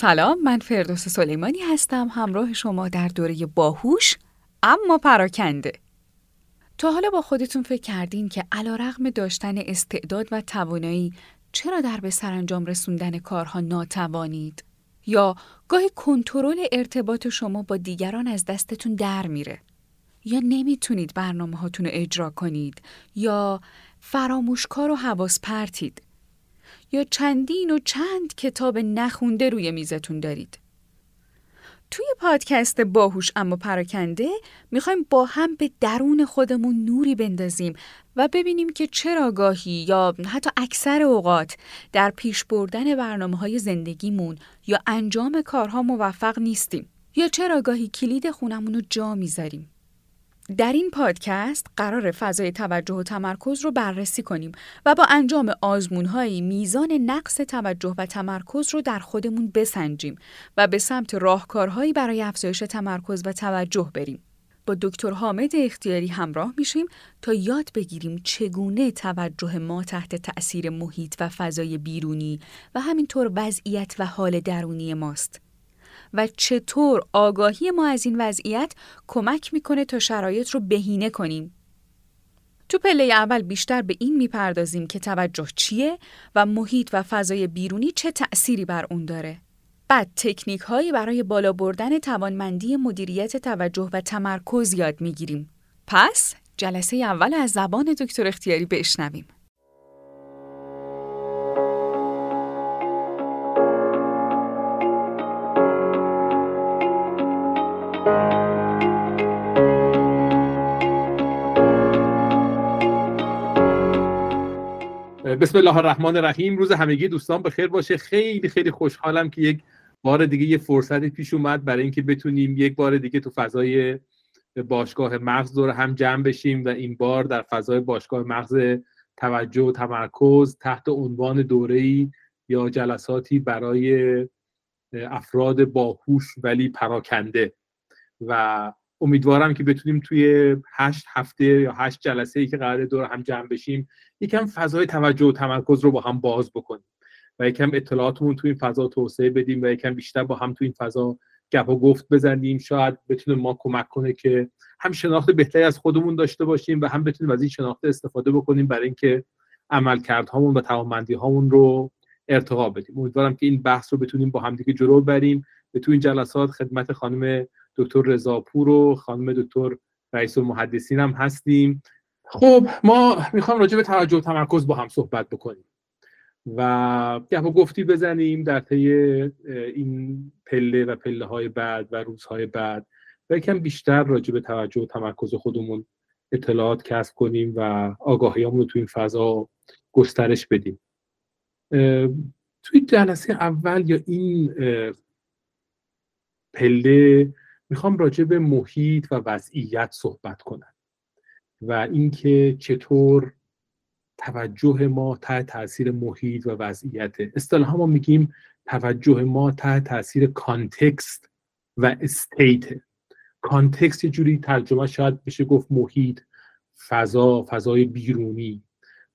سلام من فردوس سلیمانی هستم همراه شما در دوره باهوش اما پراکنده تا حالا با خودتون فکر کردین که علا رغم داشتن استعداد و توانایی چرا در به سرانجام رسوندن کارها ناتوانید؟ یا گاهی کنترل ارتباط شما با دیگران از دستتون در میره؟ یا نمی‌تونید برنامه هاتون رو اجرا کنید؟ یا فراموشکار و حواس پرتید؟ یا چندین و چند کتاب نخونده روی میزتون دارید؟ توی پادکست باهوش اما پراکنده می‌خوایم با هم به درون خودمون نوری بندازیم و ببینیم که چرا گاهی یا حتی اکثر اوقات در پیش بردن برنامه های زندگیمون یا انجام کارها موفق نیستیم یا چرا گاهی کلید خونمون رو جا می‌ذاریم. در این پادکست قرار فضای توجه و تمرکز رو بررسی کنیم و با انجام آزمونهایی میزان نقص توجه و تمرکز رو در خودمون بسنجیم و به سمت راهکارهایی برای افزایش تمرکز و توجه بریم. با دکتر حامد اختیاری همراه میشیم تا یاد بگیریم چگونه توجه ما تحت تأثیر محیط و فضای بیرونی و همینطور وضعیت و حال درونی ماست. و چطور آگاهی ما از این وضعیت کمک می‌کنه تا شرایط رو بهینه کنیم. تو پله اول بیشتر به این می‌پردازیم که توجه چیه و محیط و فضای بیرونی چه تأثیری بر اون داره. بعد تکنیک هایی برای بالا بردن توانمندی مدیریت توجه و تمرکز یاد می‌گیریم. پس جلسه اول از زبان دکتر اختیاری بشنویم. بسم الله الرحمن الرحیم. روز همگی دوستان بخیر باشه. خیلی خیلی خوشحالم که یک بار دیگه یه فرصتی پیش اومد برای اینکه بتونیم یک بار دیگه تو فضای باشگاه مغز دور هم جمع بشیم و این بار در فضای باشگاه مغز توجه و تمرکز تحت عنوان دوره‌ای یا جلساتی برای افراد باهوش ولی پراکنده. و امیدوارم که بتونیم توی هشت هفته یا هشت جلسه ای که قرار دور هم جمع بشیم یکم فضای توجه و تمرکز رو با هم باز بکنیم و یکم اطلاعاتمون توی این فضا توسعه بدیم و یکم بیشتر با هم توی این فضا گپ و گفت بزنیم. شاید بتونه ما کمک کنه که هم شناخت بهتری از خودمون داشته باشیم و هم بتونیم از این شناخت استفاده بکنیم برای اینکه عملکردهامون و توانمندی هامون رو ارتقا بدیم. امیدوارم که این بحث رو بتونیم با همدیگه جلو بریم. به تو این جلسات خدمت خانم دکتر رضاپور و خانم دکتر رئیس المحدثین هم هستیم. خب ما می‌خوام راجع به توجه و تمرکز با هم صحبت بکنیم و گپ و گفتی بزنیم در طی این پله و پله های بعد و روزهای بعد و یکم بیشتر راجع به توجه و تمرکز خودمون اطلاعات کسب کنیم و آگاهیامون رو تو این فضا گسترش بدیم. توی جلسه اول یا این پله می‌خوام راجع به محیط و وضعیت صحبت کنم و اینکه چطور توجه ما تحت تاثیر محیط و وضعیت. اصطلاحا ما میگیم توجه ما تحت تاثیر context و state. context یه جوری ترجمه شاید بشه گفت محیط فضا فضای بیرونی.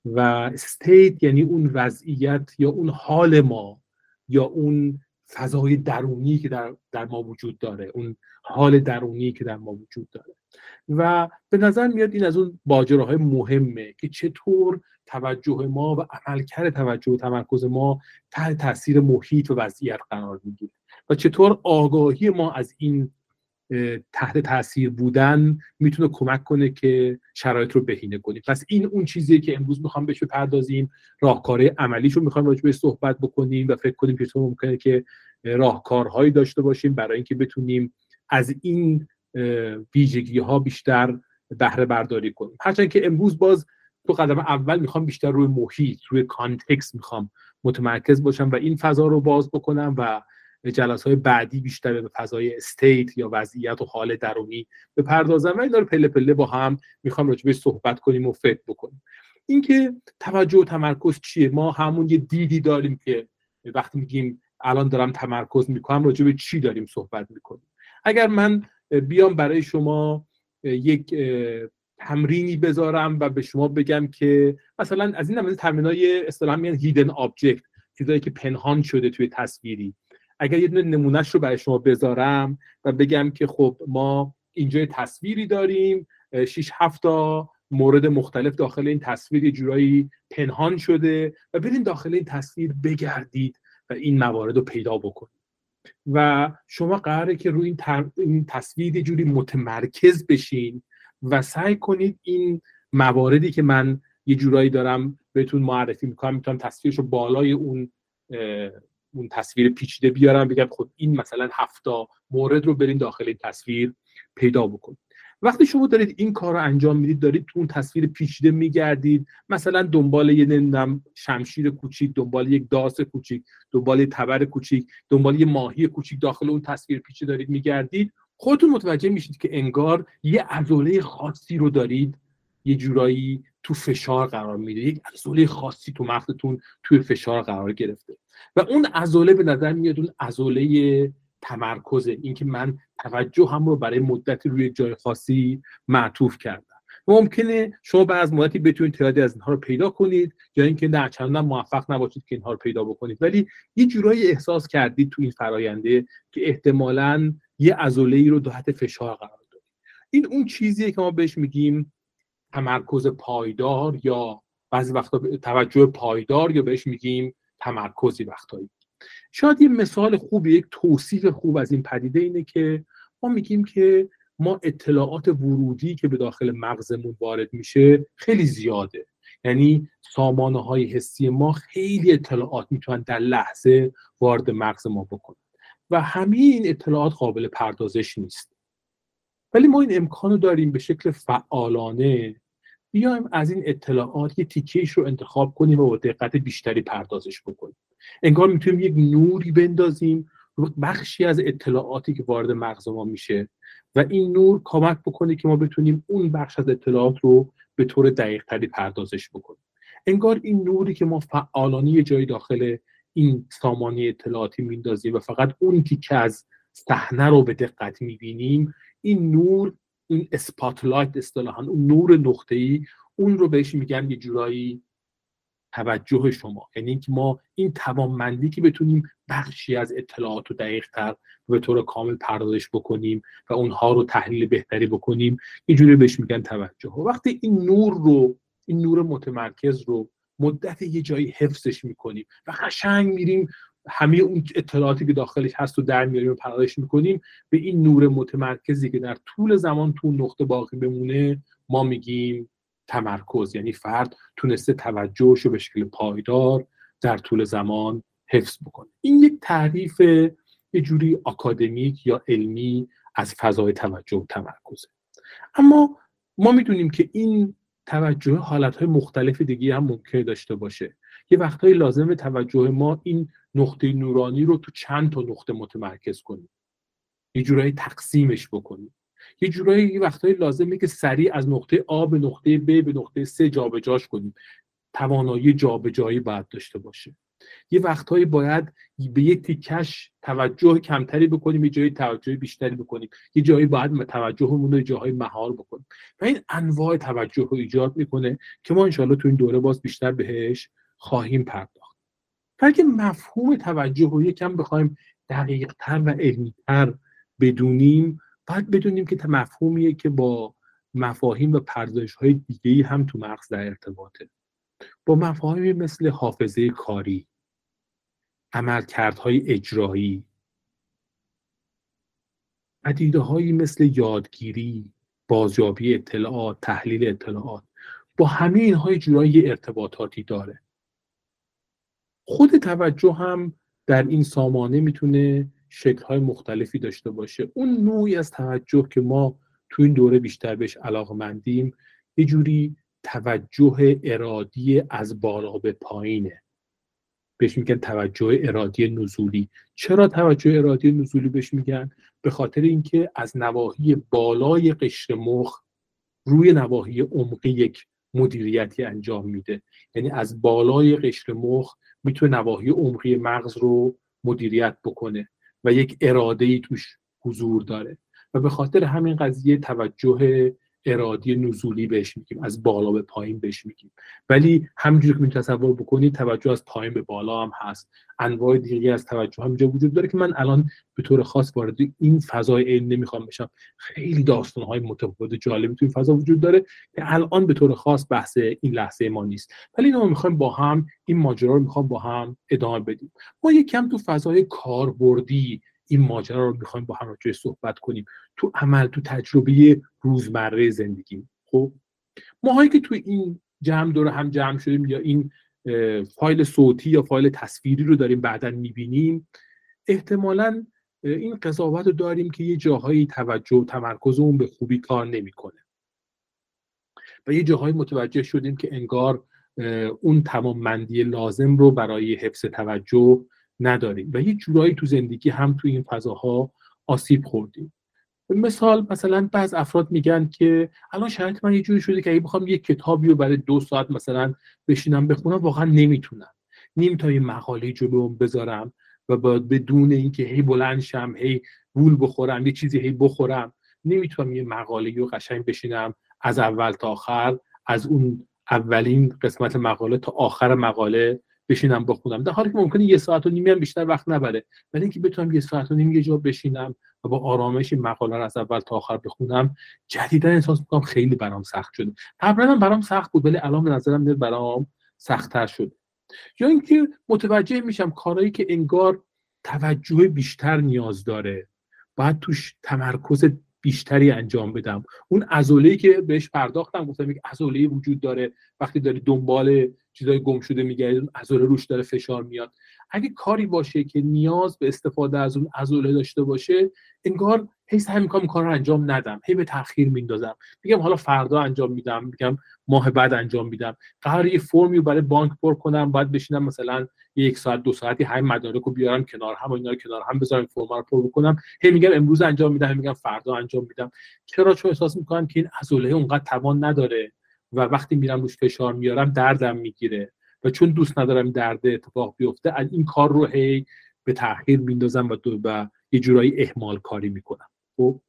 و state یعنی اون وضعیت یا اون حال ما یا اون فضای درونی که در, در ما وجود داره اون حال درونی که در ما وجود داره. و به نظر میاد این از اون باجراهای مهمه که چطور توجه ما و عملکرد توجه و تمرکز ما تحت تاثیر محیط و وضعیت قرار می‌گیره و چطور آگاهی ما از این تحت تاثیر بودن می‌تونه کمک کنه که شرایط رو بهینه کنیم. پس این اون چیزیه که امروز می‌خوام بهش بپردازیم. راهکار عملیش رو می‌خوام راجع صحبت بکنیم و فکر کنیم که ممکنه که راهکارهایی داشته باشیم برای اینکه بتونیم از این ویژگی ها بیشتر بهره برداری کنیم. هرچند که امروز باز تو قدم اول می‌خوام بیشتر روی محیط روی context می‌خوام متمرکز باشم و این فضا رو باز بکنم و جلس های بعدی بیشتر به فضای state یا وضعیت و حال درونی بپردازم و این رو پله پله با هم می‌خوام راجبه صحبت کنیم و فکر بکنیم. اینکه توجه و تمرکز چیه؟ ما همون یه دیدی داریم که وقتی میگیم الان دارم تمرکز می‌کنم راجع چی داریم صحبت می‌کنیم؟ اگر من بیام برای شما یک تمرینی بذارم و به شما بگم که مثلا از این تمرین های اصطلاحا میگن هیدن آبجکت چیزایی که پنهان شده توی تصویری. اگر یه دونه نمونهش رو برای شما بذارم و بگم که خب ما اینجا تصویری داریم 6 7 تا مورد مختلف داخل این تصویر یه جورایی پنهان شده و برین داخل این تصویر بگردید و این موارد رو پیدا بکنید و شما قراره که روی این, این تصویر یه جوری متمرکز بشین و سعی کنید این مواردی که من یه جورایی دارم بهتون معرفی می‌کنم می‌تونم تصویرش رو بالای اون اون تصویر پیچیده بیارم بگم خب این مثلا هفتا مورد رو برین داخل این تصویر پیدا بکنید وقتی شما دارید این کار رو انجام می‌دید دارید تو اون تصویر پیچیده میگردید. مثلا دنبال یه نمی‌دونم شمشیر کوچیک دنبال یک داس کوچیک دنبال یه تبر کوچیک دنبال یه ماهی کوچیک داخل اون تصویر پیچیده دارید میگردید خودتون متوجه میشید که انگار یه عضله خاصی رو دارید. یه جورایی تو فشار قرار میده. یک عضله خاصی تو مغزتون توی فشار قرار گرفته. و اون عضله به نظر میاد اون عضله تمرکزه اینکه من توجه هم رو برای مدت روی جای خاصی معطوف کردم. ممکنه شما بعد از مدتی بتونید تعدادی از اینها رو پیدا کنید یا اینکه نه چندان موفق نباشید که اینها رو پیدا بکنید. ولی یه جورایی احساس کردید تو این فراینده که احتمالا یه عضله ای رو تحت فشار قرار دادید این اون چیزیه که ما بهش میگیم تمرکز پایدار یا بعضی وقتا توجه پایدار یا بهش میگیم تمرکزی وقتایی. شاید یه مثال خوبی یک توصیف خوب از این پدیده اینه که ما میگیم که ما اطلاعات ورودی که به داخل مغزمون وارد میشه خیلی زیاده. یعنی سامانه های حسی ما خیلی اطلاعات می‌تونن در لحظه وارد مغز ما بکنن. و همه این اطلاعات قابل پردازش نیست. ولی ما این امکان داریم به شکل فعالانه بیایم از این اطلاعات یه تیکیش رو انتخاب کنیم و با دقت بیشتری پردازش بکنیم. انگار می‌تونیم یک نوری بندازیم رو بخشی از اطلاعاتی که وارد مغز ما میشه و این نور کمک بکنه که ما بتونیم اون بخش از اطلاعات رو به طور دقیق تری پردازش بکنیم. انگار این نوری که ما فعالانی یه جایی داخل این سامانه اطلاعاتی میندازیم و فقط اون که از صحنه رو به دقت می‌بینیم این نور این اسپاتلایت اصطلاحا اون نور نقطه ای اون رو بهش میگن یه جورایی توجه شما. یعنی اینکه ما این توانمندی که بتونیم بخشی از اطلاعات رو دقیق تر به طور کامل پردازش بکنیم و اونها رو تحلیل بهتری بکنیم اینجوری بهش میگن توجه. و وقتی این نور رو این نور متمرکز رو مدت یه جایی حفظش می‌کنیم و قشنگ میریم همه اون اطلاعاتی که داخلش هست و در میاریم و پردازش می‌کنیم به این نور متمرکزی که در طول زمان تو نقطه باقی بمونه ما میگیم تمرکز. یعنی فرد تونسته توجهش رو به شکل پایدار در طول زمان حفظ بکنه. این یک تعریف یه جوری آکادمیک یا علمی از فضای توجه و تمرکزه. اما ما می‌دونیم که این توجه حالتهای مختلف دیگه هم ممکنه داشته باشه. یه وقتهایی لازم توجه ما این نقطه نورانی رو تو چند تا نقطه متمرکز کنیم. یه جورایی تقسیمش بکنیم. یه جورایی یه وقتهایی لازمه که سریع از نقطه آ به نقطه ب به نقطه س جابجاش کنیم. توانایی جابجایی باید داشته باشه. یه وقتهایی باید به یک تیکش توجه کمتری بکنیم یه جایی توجه بیشتری بکنیم. یه جایی باید توجهمون رو جاهای مهار بکنیم. و این انواع توجه رو ایجاد می‌کنه که ما انشالله تو این دوره باز بیشتر بهش خواهیم پرداخت. بلکه مفهوم توجه رو یکم بخوایم دقیقتر و علمیتر بدونیم باید بدونیم که مفهومیه که با مفاهیم و پردازش های دیگه هم تو مغز در ارتباطه. با مفاهیمی مثل حافظه کاری عملکردهای اجرایی پدیده هایی مثل یادگیری بازیابی اطلاعات تحلیل اطلاعات با همه اینها جورایی ارتباطاتی داره. خود توجه هم در این سامانه می‌تونه شکلهای مختلفی داشته باشه. اون نوعی از توجه که ما تو این دوره بیشتر بهش علاقمندیم یه جوری توجه ارادی از بالا به پایینه. بهش میگن توجه ارادی نزولی. چرا توجه ارادی نزولی بهش میگن؟ به خاطر اینکه از نواحی بالای قشر مخ روی نواحی عمقی یک مدیریتی انجام میده. یعنی از بالای قشر مخ می‌تونه نواحی عمقی مغز رو مدیریت بکنه و یک اراده ای توش حضور داره. و به خاطر همین قضیه توجه ارادی نزولی بهش میگیم از بالا به پایین بهش میگیم. ولی همینجور که می تصور بکنید توجه از پایین به بالا هم هست. انواع دیگه از توجه همینجا وجود داره که من الان به طور خاص وارد این فضای علم نمی‌خوام بشم. خیلی داستان های متفاوت جالبی تو این فضا وجود داره که الان به طور خاص بحث این لحظه ما نیست. ولی ما می‌خوایم با هم این ماجرا رو می‌خوام با هم ادامه بدیم. ما یک کم تو فضای کاربردی این ماجرا رو می‌خوایم با هم راجع صحبت کنیم. تو عمل تو تجربه روزمره زندگی. خب ماهایی که تو این جمع دور هم جمع شدیم یا این فایل صوتی یا فایل تصویری رو داریم بعدا می‌بینیم احتمالا این قضاوت رو داریم که یه جاهایی توجه و تمرکز اون به خوبی کار نمی‌کنه. و یه جاهایی متوجه شدیم که انگار اون تمام مندی لازم رو برای حفظ توجه نداریم. و یه جورایی تو زندگی هم تو این فضاها آسیب خوردیم. مثال مثلا بعض افراد میگن که الان شرایط من یه جوری شده که اگه بخوام یه کتابی رو برای دو ساعت مثلا بشینم بخونم واقعا نمی‌تونم. نمی‌تونم یه مقاله جلوم بذارم و باید بدون اینکه هی بلند شم هی گول بخورم یه چیزی هی بخورم نمی‌تونم یه مقاله رو قشنگ بشینم از اول تا آخر از اون اولین قسمت مقاله تا آخر مقاله بشینم بخونم در حالی که ممکنه یه ساعت و نیمی هم بیشتر وقت نبره. ولی اینکه بتونم یه ساعت و نیم یه جا بشینم و با آرامش مقاله رو از اول تا آخر بخونم جدیدا احساس می‌کنم خیلی برام سخت شده. قبلا هم برام سخت بود ولی الان به نظرم میاد برام سختتر شده. یا اینکه متوجه میشم کارهایی که انگار توجه بیشتر نیاز داره باید توش تمرکز بیشتری انجام بدم. اون عضله که بهش پرداختم گفتم یک عضله وجود داره وقتی داری دنبال چیزای گم شده میگردی اون عضله روش داره فشار میاد. اگه کاری باشه که نیاز به استفاده از اون عضله داشته باشه انگار هی سعی می‌کنم کار انجام ندم. هی به تاخیر میندازم. میگم حالا فردا انجام میدم میگم ماه بعد انجام میدم. قرار یه فرمی برای بانک پر کنم باید بشینم مثلا یک ساعت دو ساعتی همین مدارک رو بیارم کنار هم و اینا رو کنار هم بذارم فرم رو پر بکنم. هی میگم امروز انجام میدم میگم فردا انجام میدم. چرا؟ چون احساس می‌کنم که این عضله اونقدر توان نداره. و وقتی میرم روش فشار میارم دردم می‌گیره و چون دوست ندارم درد اتفاق بیفته از این کار رو هی به تاخیر میندازم و, و یه جورایی اهمال کاری می‌کنم. خب؟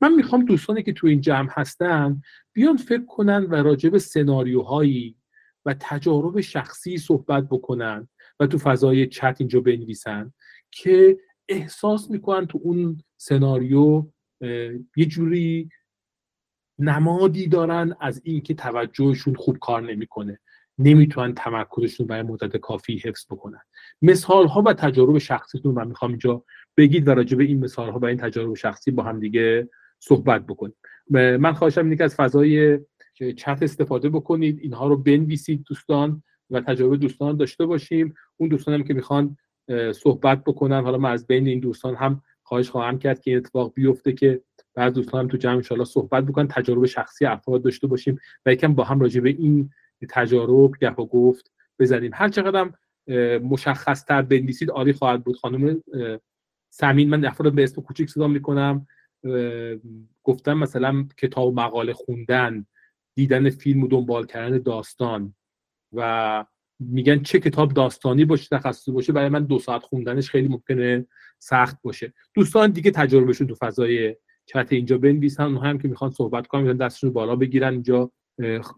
من می‌خوام دوستانی که تو این جمع هستن بیان فکر کنن و راجع به سناریوهایی و تجارب شخصی صحبت بکنن و تو فضای چت اینجا بنویسن که احساس می‌کنن تو اون سناریو یه جوری نمادی دارن از اینکه توجهشون خوب کار نمی‌کنه. نمی‌تونن تمرکزشون برای مدت کافی حفظ بکنن. مثال ها و تجارب شخصیتون من می‌خوام اینجا بگید و راجع به این مثال ها و این تجارب شخصی با هم دیگه صحبت بکنیم. من خواهشم اینه که از فضای چت استفاده بکنید. اینها رو بنویسید دوستان و تجربه دوستان داشته باشیم. اون دوستان که می‌خوان صحبت بکنن حالا من از بین این دوستان هم خواهش خواهم کرد که اتفاق بیفته که بعض دوستان هم تو جمع انشاءالله صحبت بکنن تجربه شخصی افراد داشته باشیم و یکم با هم راجع به این تجارب گپ و گفت بزنیم. هر چقدر مشخص تر بنویسید عالی خواهد بود. خانم سمین من افراد به اسم کوچیک صدا می‌کنم. گفتم مثلا کتاب مقاله خوندن دیدن فیلم و دنبال کردن داستان و میگن چه کتاب داستانی باشه تخصصی باشه برای من دو ساعت خوندنش خیلی ممکنه سخت باشه. دوستان دیگه تجربهشون تو فضای چت اینجا بنویسن اونها هم که می‌خوان صحبت کنن می‌تونن دستشون بالا بگیرن. اینجا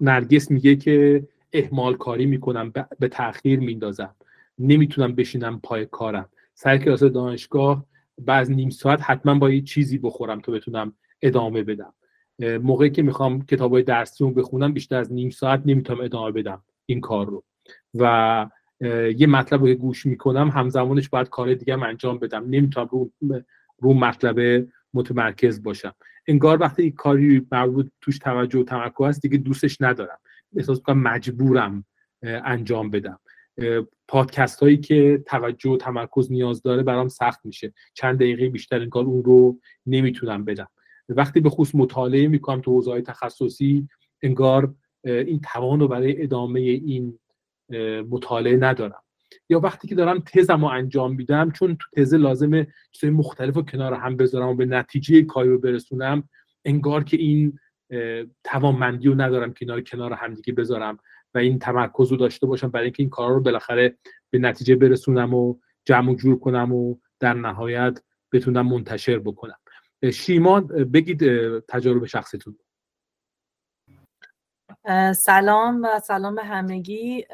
نرگس میگه که اهمال کاری می‌کنم به تاخیر میندازم نمی‌تونم بشینم پای کارم. سر کلاس دانشگاه بعض نیم ساعت حتما با یه چیزی بخورم تا بتونم ادامه بدم. موقعی که می‌خوام کتاب های درسی رو بخونم بیشتر از نیم ساعت نمی‌تونم ادامه بدم این کار رو. و یه مطلب رو که گوش می‌کنم همزمانش باید کار دیگه هم انجام بدم. نمی‌تونم رو, رو مطلب متمرکز باشم. انگار وقتی کاری مربوط توش توجه و تمرکز هست دیگه دوستش ندارم. احساس می‌کنم مجبورم انجام بدم. پادکست هایی که توجه و تمرکز نیاز داره برام سخت میشه. چند دقیقه بیشتر انگار اون رو نمی‌تونم بدم. وقتی به خصوص مطالعه می‌کنم تو حوزه تخصصی انگار این توان رو برای ادامه این مطالعه ندارم. یا وقتی که دارم تزم رو انجام میدم چون تو تزه لازمه چیزهای مختلف رو کنار هم بذارم و به نتیجه کاری رو برسونم انگار که این توانمندی رو ندارم کنار کنار همدیگه بذارم و این تمرکز رو داشته باشم برای اینکه این کار رو بالاخره به نتیجه برسونم و جمع و جور کنم و در نهایت بتونم منتشر بکنم. شیما بگید تجارب شخصیتون سلام و سلام به همگی.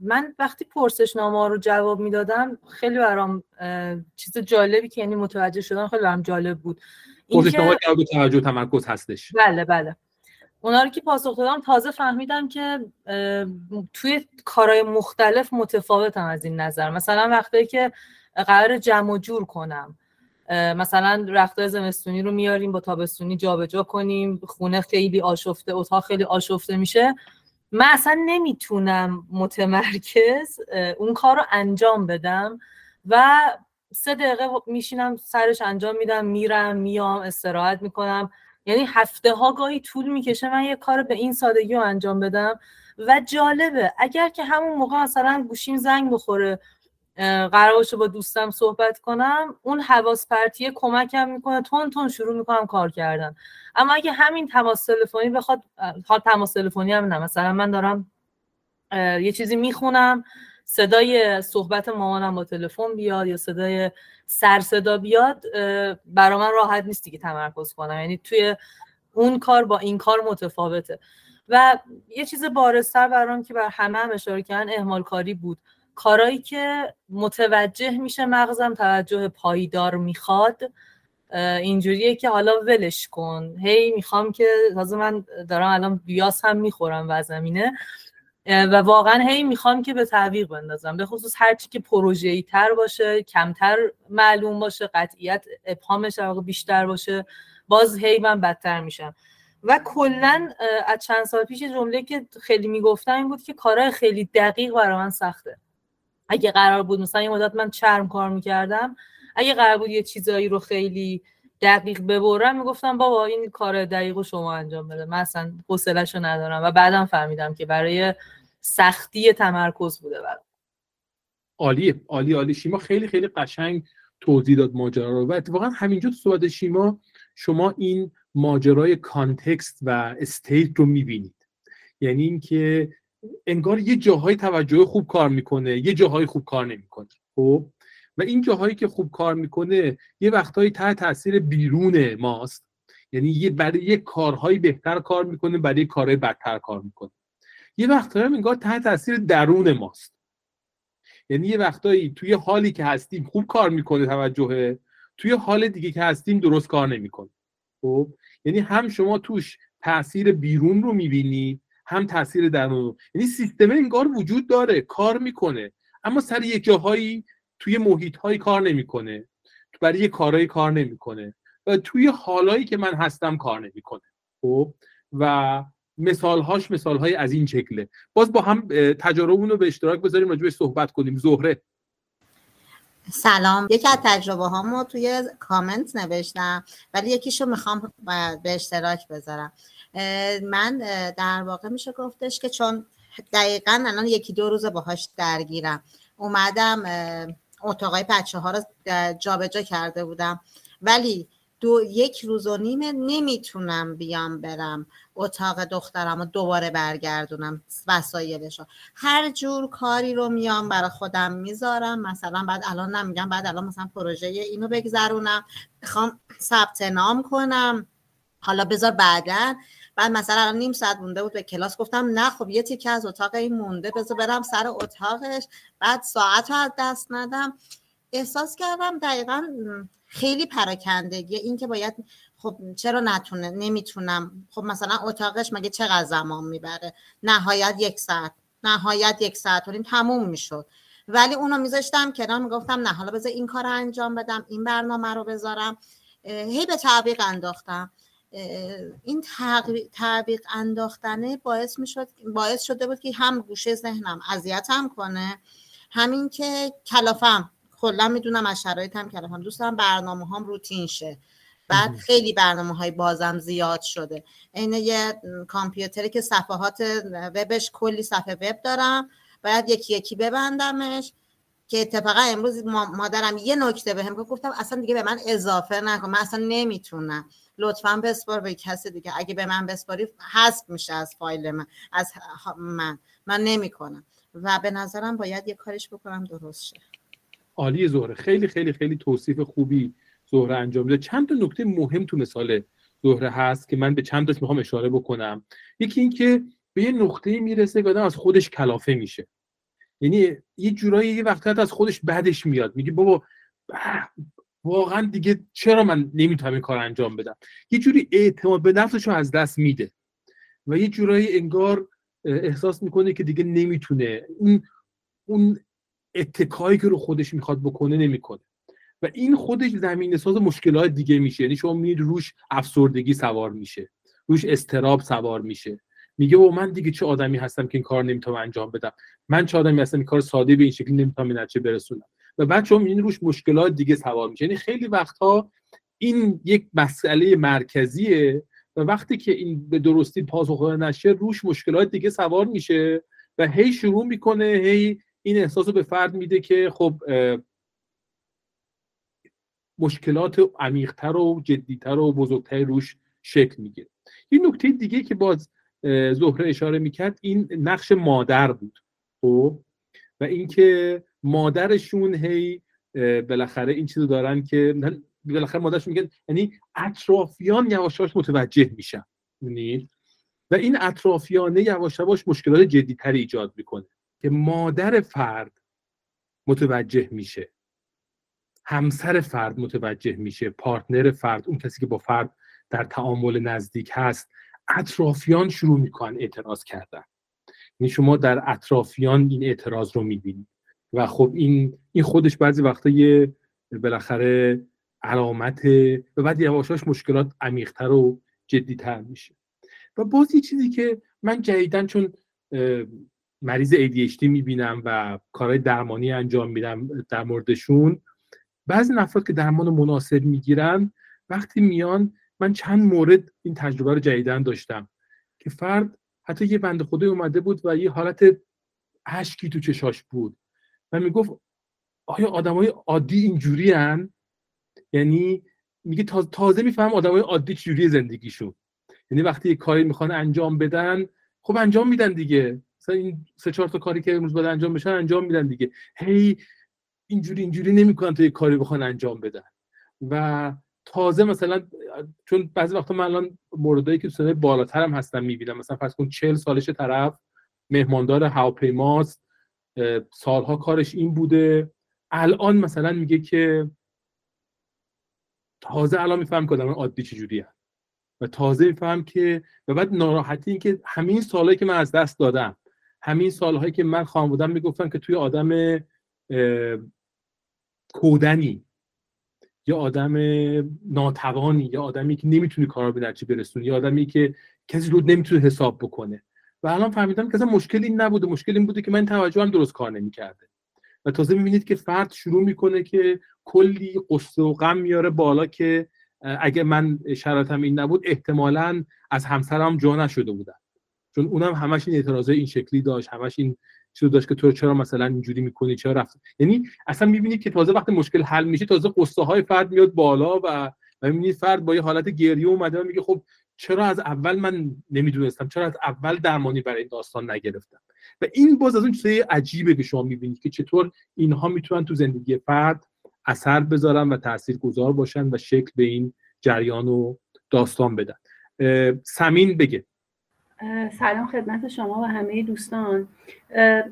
من وقتی پرسشنامه رو جواب می‌دادم خیلی برام چیز جالبی که یعنی متوجه شدم خیلی برام جالب بود. پرسشنامه جواب توجه تمرکز هستش. بله بله. اونا رو که پاسخ دادم تازه فهمیدم که توی کارهای مختلف متفاوتم از این نظر. مثلا وقتی که قرار جمع و جور کنم. مثلا رختای زمستونی رو میاریم با تابستونی جابجا کنیم خونه خیلی آشفته اتاق خیلی آشفته میشه. من اصلا نمی‌تونم متمرکز اون کار رو انجام بدم و سه دقیقه میشینم سرش انجام میدم میرم میام استراحت می‌کنم. یعنی هفته ها گاهی طول می‌کشه من یه کار به این سادگی رو انجام بدم. و جالبه اگر که همون موقع مثلا گوشیم زنگ بخوره قرار باشه با دوستم صحبت کنم. اون حواس پرتیه کمکم می‌کنه. تون تون شروع می‌کنم کار کردن. اما اگه همین تماس تلفنی بخواد حال تماس تلفنی هم نه. مثلا من دارم یه چیزی می‌خونم. صدای صحبت مامانم با تلفن بیاد یا صدای سر صدا بیاد برا من راحت نیست دیگه تمرکز کنم. یعنی توی اون کار با این کار متفاوته. و یه چیز بارستر برام که بر همه هم اشاره کردن اهمال کاری بود. کارایی که متوجه میشه مغزم توجه پایدار می‌خواد اینجوریه که حالا ولش کن. هی می‌خوام که تازه من دارم الان بیاس هم می‌خورم و زمینه و واقعا هی می‌خوام که به تعویق بندازم. به خصوص هرچی که پروژه‌ای تر باشه کمتر معلوم باشه قطعیت ابهامش بیشتر باشه باز هی من بدتر میشم. و کلا از چند سال پیش جمله که خیلی می‌گفتم این بود که کارهای خیلی دقیق برای من سخته. اگه قرار بود مثلا یه مدت من چرم کار می‌کردم اگه قرار بود یه چیزایی رو خیلی دقیق ببرم می‌گفتم بابا این کار دقیق رو شما انجام بده. من اصلا حوصله‌شو ندارم و بعدم فهمیدم که برای سختی تمرکز بوده برام. عالی عالی عالی. شیما خیلی خیلی قشنگ توضیح داد ماجرا رو. و اتفاقا همینجا تو صحبت شیما شما این ماجرای context و state رو می‌بینید. یعنی اینکه انگار یه جاهای توجه خوب کار می‌کنه یه جاهای خوب کار نمی‌کنه. خب؟ و این جاهایی که خوب کار می‌کنه یه وقتهایی تحت تاثیر بیرون ماست. یعنی یه برای یه کارهایی بهتر کار می‌کنه برای کارهای بدتر کار می‌کنه. یه وقتهایی هم انگار تحت تاثیر درون ماست. یعنی یه وقتایی توی حالی که هستیم خوب کار می‌کنه توجهه توی حال دیگه که هستیم درست کار نمی‌کنه. خب؟ یعنی هم شما توش تاثیر بیرون رو می‌بینید هم تاثیر درون یعنی سیستم انگار وجود داره کار می‌کنه. اما سر یه جاهایی توی محیط هایی کار نمی‌کنه. برای یه کارهایی کار نمی‌کنه. و توی حالایی که من هستم کار نمی‌کنه. خب؟ و مثال هاش مثال های از این شکله. باز با هم تجارب رو به اشتراک بذاریم راجع صحبت کنیم. زهره. سلام. یکی از تجربه هامو توی کامنت نوشتم ولی یکیشو می‌خوام به اشتراک بذارم. من در واقع میشه گفتش که چون دقیقا الان یکی دو روز باهاش درگیرم. اومدم اتاقای بچه ها رو جابجا کرده بودم. ولی دو یک روز و نیمه نمی‌تونم بیام برم اتاق دخترم و دوباره برگردونم وسایلش رو هر جور کاری رو میام برای خودم می‌ذارم. مثلا بعد الان نمیگم بعد الان مثلا پروژه اینو بگذرونم. می‌خوام ثبت نام کنم. حالا بذار بعدا بعد مثلا نیم ساعت مونده بود به کلاس گفتم نه خب یه تیکه از اتاق این مونده بذار برم سر اتاقش. بعد ساعت رو از دست ندم. احساس کردم دقیقا خیلی پراکندگی. این که باید خب چرا نتونه نمی‌تونم. خب مثلا اتاقش مگه چقدر زمان می‌بره؟ نهایت یک ساعت نهایت یک ساعت و تموم می‌شد. ولی اونو میذاشتم کنار می‌گفتم نه حالا بذار این کار انجام بدم این برنامه رو بذارم. هی به تعویق انداختم. این تعویق انداختنه باعث می‌شد باعث شده بود که هم گوشه ذهنم اذیتم کنه همین که کلافم کلا می‌دونم از شرایطم کلافم. دوست دارم برنامه هم روتین شه. بعد خیلی برنامه های بازم زیاد شده. این یه کامپیوتری که صفحات وبش کلی صفحه وب دارم. باید یکی یکی ببندمش. که اتفاقا امروز مادرم یه نکته بهم به گفتم اصلا دیگه به من اضافه نکن. من اصلا نمی‌تونم. لطفا بسپار به کسی دیگه. اگه به من بسپاری حذف میشه از فایل من از من. من نمی‌کنم. و به نظرم باید یه کارش بکنم درست شه. عالی زهره. خیلی خیلی خیلی توصیف خوبی زهره انجام میده. چند تا نکته مهم تو مثال زهره هست که من به چند تاش می‌خوام اشاره بکنم. یکی اینکه به یه نقطه می‌رسه که آدم از خودش کلافه میشه. یعنی یه جورایی یه وقت از خودش بدش میاد. میگه بابا واقعا دیگه چرا من نمی‌تونم این کار انجام بدم؟ یه جوری اعتماد به نفسش رو از دست میده و یه جورایی انگار احساس می‌کنه که دیگه نمی‌تونه. اون اون اتکایی که رو خودش می‌خواد بکنه نمی‌کنه. و این خودش زمین ساز مشکلات دیگه میشه. یعنی شما میید روش افسردگی سوار میشه. روش استراب سوار میشه. میگه و من دیگه چه آدمی هستم که این کار نمی‌تونم انجام بدم؟ من چه آدمی هستم این کار ساده به این شکلی نمی‌تونم به نتیجه برسونم؟ و بعد شما این روش مشکلات دیگه سوار میشه. یعنی خیلی وقتها این یک مسئله مرکزیه و وقتی که این به درستی پاسخ نشه روش مشکلات دیگه سوار میشه و هی شروع می‌کنه هی این احساس رو به فرد میده که خب مشکلات عمیقتر و جدیتر و بزرگتر روش شکل می‌گیره. این نکته دیگه که باز زهره اشاره می‌کرد این نقش مادر بود خب؟ و اینکه مادرشون هی بالاخره این چیزو دارن که بالاخره مادرش میگن یعنی اطرافیان یواشاش متوجه میشن و این اطرافیانه یواش یواش مشکلات جدیتری ایجاد می‌کنه که مادر فرد متوجه میشه همسر فرد متوجه میشه پارتنر فرد اون کسی که با فرد در تعامل نزدیک هست اطرافیان شروع می‌کنن اعتراض کردن. یعنی شما در اطرافیان این اعتراض رو می‌بینید. و خب این این خودش بعضی وقتا یه بالاخره علامت و بعد یواشاش مشکلات عمیقتر و جدیتر میشه. و باز چیزی که من جدیدن چون مریض ADHD می‌بینم و کارهای درمانی انجام میدم در موردشون بعضی افراد که درمان مناسب می‌گیرن وقتی میان من چند مورد این تجربه رو جدیدن داشتم که فرد حتی یه بند خدای اومده بود و یه حالت اشکی تو چشاش بود. و می‌گفت آیا آدمای عادی اینجوری هن؟ یعنی میگه تازه میفهم آدمای عادی چجوری زندگیشون یعنی وقتی یه کاری می‌خوان انجام بدن خب انجام میدن دیگه. مثلا این سه چهار تا کاری که امروز باید انجام بشن انجام میدن دیگه. هی اینجوری اینجوری نمی‌کنن تا یه کاری بخوان انجام بدن. و تازه مثلا چون بعضی وقتا من الان موردایی که سنه بالاتر هم هستم می‌بینم. مثلا فرض کن 40 سالش طرف مهماندار هواپیماست. سالها کارش این بوده. الان مثلا میگه که تازه الان میفهم که آدم عادی چجوری هست و تازه میفهم که و بعد ناراحتی این که همین سالهایی که من از دست دادم همین سالهایی که من خواهم بودم می‌گفتن که توی آدم کودنی. یا آدم ناتوانی یا آدمی که نمی‌تونی کار به نتیجه برسونی یا آدمی که کسی رو نمی‌تونه حساب بکنه. و الان فهمیدم که اصلا مشکلی نبوده. مشکل این بوده که من توجه هم درست کار نمی‌کرده. و تازه می‌بینید که فرد شروع می‌کنه که کلی قصه و غم میاره بالا که اگه من شرایطم این نبود احتمالا از همسرم جا نشده بودم چون اونم همش این اعتراضای این شکلی داشت همش این چیزو داشت که تو چرا مثلا اینجوری می‌کنی چرا رفت یعنی اصلا می‌بینید که تازه وقتی مشکل حل میشه تازه قصه های فرد میاد بالا و و می‌بینید فرد با یه حالت گریه اومده و میگه خب چرا از اول من نمی‌دونستم؟ چرا از اول درمانی برای این داستان نگرفتم؟ و این باز از اون چیزای عجیبه که شما می‌بینید که چطور اینها می‌تونن تو زندگی فرد اثر بذارن و تأثیر گذار باشن و شکل به این جریان و داستان بدن. سمین بگه. سلام خدمت شما و همه دوستان.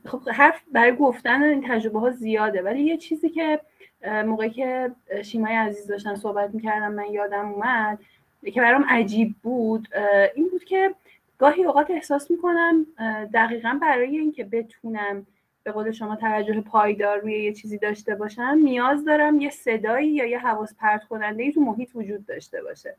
خب حرف برای گفتن این تجربه ها زیاده ولی یه چیزی که موقعی که شیمای عزیز داشتن صحبت می‌کردم من یادم اومد که برام عجیب بود این بود که گاهی اوقات احساس می‌کنم دقیقا برای اینکه بتونم به قول شما توجه پایدار روی یه چیزی داشته باشم نیاز دارم یه صدایی یا یه حواس پرت کننده ای تو محیط وجود داشته باشه.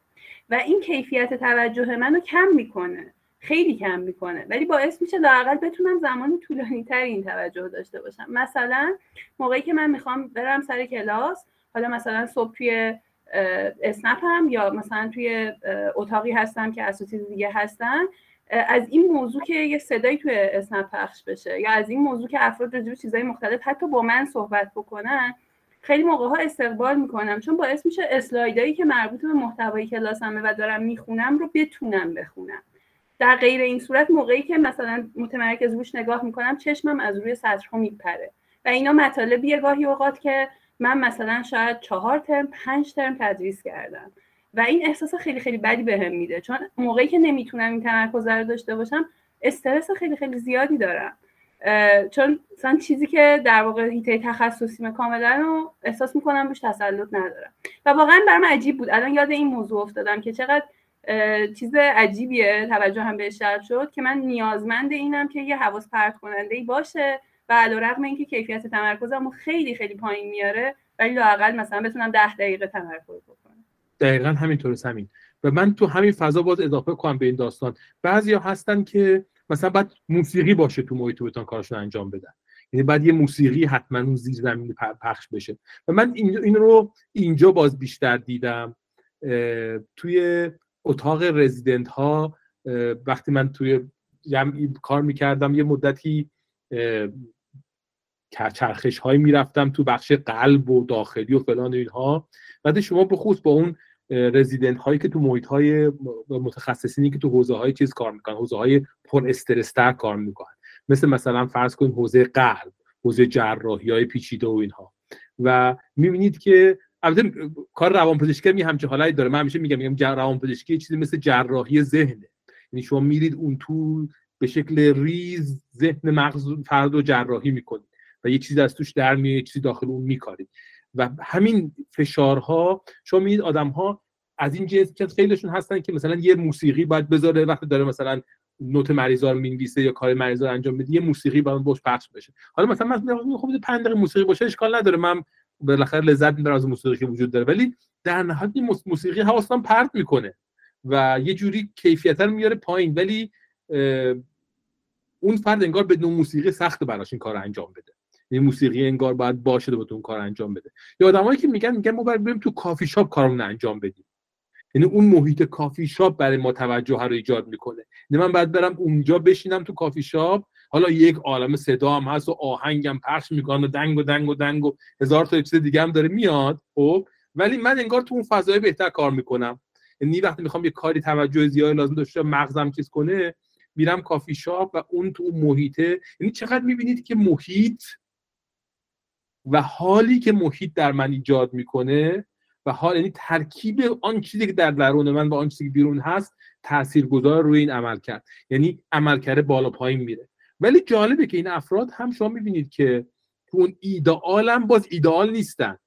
و این کیفیت توجه منو کم می‌کنه خیلی کم می‌کنه. ولی باعث میشه لاقل بتونم زمان طولانی تر این توجه داشته باشم. مثلا موقعی که من می‌خوام برم سر کلاس حالا مثلا صبح توی اسنپم یا مثلا توی اتاقی هستم که اساتید دیگه هستن. از این موضوع که یه صدایی توی اسنپ پخش بشه یا از این موضوع که افراد راجع به چیزهای مختلف حتی با من صحبت بکنن خیلی موقع ها استقبال می‌کنم. چون باعث میشه اسلایدایی که مربوط به محتوای کلاسمه و دارم می‌خونم رو بتونم بخونم. در غیر این صورت موقعی که مثلا متمرکز روش نگاه می‌کنم چشمم از روی سطرها میپره. و اینا مطالبیه گاهی اوقات که من مثلا شاید چهار ترم پنج ترم تدریس کردم. و این احساس خیلی خیلی بدی بهم به میده. چون موقعی که نمی‌تونم این تمرکز رو داشته باشم استرس خیلی خیلی زیادی دارم. چون مثلا چیزی که در واقع هیته تخصصی کاملا رو احساس می‌کنم روش تسلط ندارم. و واقعا برام عجیب بود. الان یاد این موضوع افتادم که چقدر چیز عجیبیه. توجه هم بهش شد که من نیازمند اینم که یه حواس پرت کننده ای باشه. و علیرغم اینکه کیفیت تمرکزم خیلی خیلی پایین میاره ولی لاقل مثلا بتونم ده دقیقه تمرکز بکنم. دقیقا همینطور همین. و من تو همین فضا باز اضافه کنم به این داستان. بعضیا هستن که مثلا باید موسیقی باشه تو محیط بتون کارشون انجام بدن. یعنی بعد یه موسیقی حتما اون زیر زمین پخش بشه. و من این رو اینجا باز بیشتر دیدم توی اتاق رزیدنت ها وقتی من توی جمعی کار می‌کردم یه مدتی چرخش هایی می‌رفتم تو بخش قلب و داخلی و فلان اینها. بعد شما بخصوص با اون رزیدنت هایی که تو محیط های متخصصینی که تو حوزه های چیز کار می‌کنن حوزه های پر استرستر کار می‌کنن. مثل مثلا فرض کنید حوزه قلب حوزه جراحی های پیچیده و اینها. و می‌بینید که البته کار روانپزشکی می همچه حالتی داره. من همیشه میگم میگم روانپزشکی چیزی مثل جراحی ذهنه. یعنی شما میرید اون تو به شکل ریز ذهن مغز فرد رو جراحی می‌کنید. و یه چیزی از توش در میاد یه چیزی داخل اون میکارید. و همین فشارها شما می‌دید آدم ها از این جنس که خیلیشون هستن که مثلا یه موسیقی باید بذاره وقتی داره مثلا نوت مریضا رو می‌نویسه یا کار مریضا رو انجام میده یه موسیقی باید باش پخش بشه. حالا مثلا من خب 5 دقیقه موسیقی باشه اشکال نداره. من بالاخره لذت می‌برم از موسیقی که وجود داره. ولی در نهایت موسیقی حواسم پرت می‌کنه و یه جوری کیفیت رو میاره پایین. ولی اون فرد انگار بدون موسیقی سخت براش این کار انجام بده. این موسیقی انگار باید باشه و اون کار انجام بده. یا آدمایی که میگن میگن ما باید بریم تو کافی شاپ کارمون انجام بدیم. یعنی اون محیط کافی شاپ برای ما توجه رو ایجاد می‌کنه. یعنی من باید برم اونجا بشینم تو کافی شاپ. حالا یک عالم صدا هم هست و آهنگم پخش می‌کنه و دنگ و دنگ و دنگ و هزار تا چیز دیگه هم داره میاد خب. ولی من انگار تو اون فضای بهتر کار می‌کنم. یعنی وقتی می‌خوام یه کاری توجه زیاد لازم داشته مغزم چیز کنه میرم کافی شاپ و اون تو اون محیطه. یعنی چقدر می‌بینید که محیط و حالی که محیط در من ایجاد می‌کنه و حال یعنی ترکیب آن چیزی که در درون من و آن چیزی که بیرون هست تاثیرگذار روی این عمل کرد. یعنی عمل کرده بالا پایین میره. ولی جالبه که این افراد هم شما می‌بینید که تو اون ایدئال هم باز ایدئال نیستن.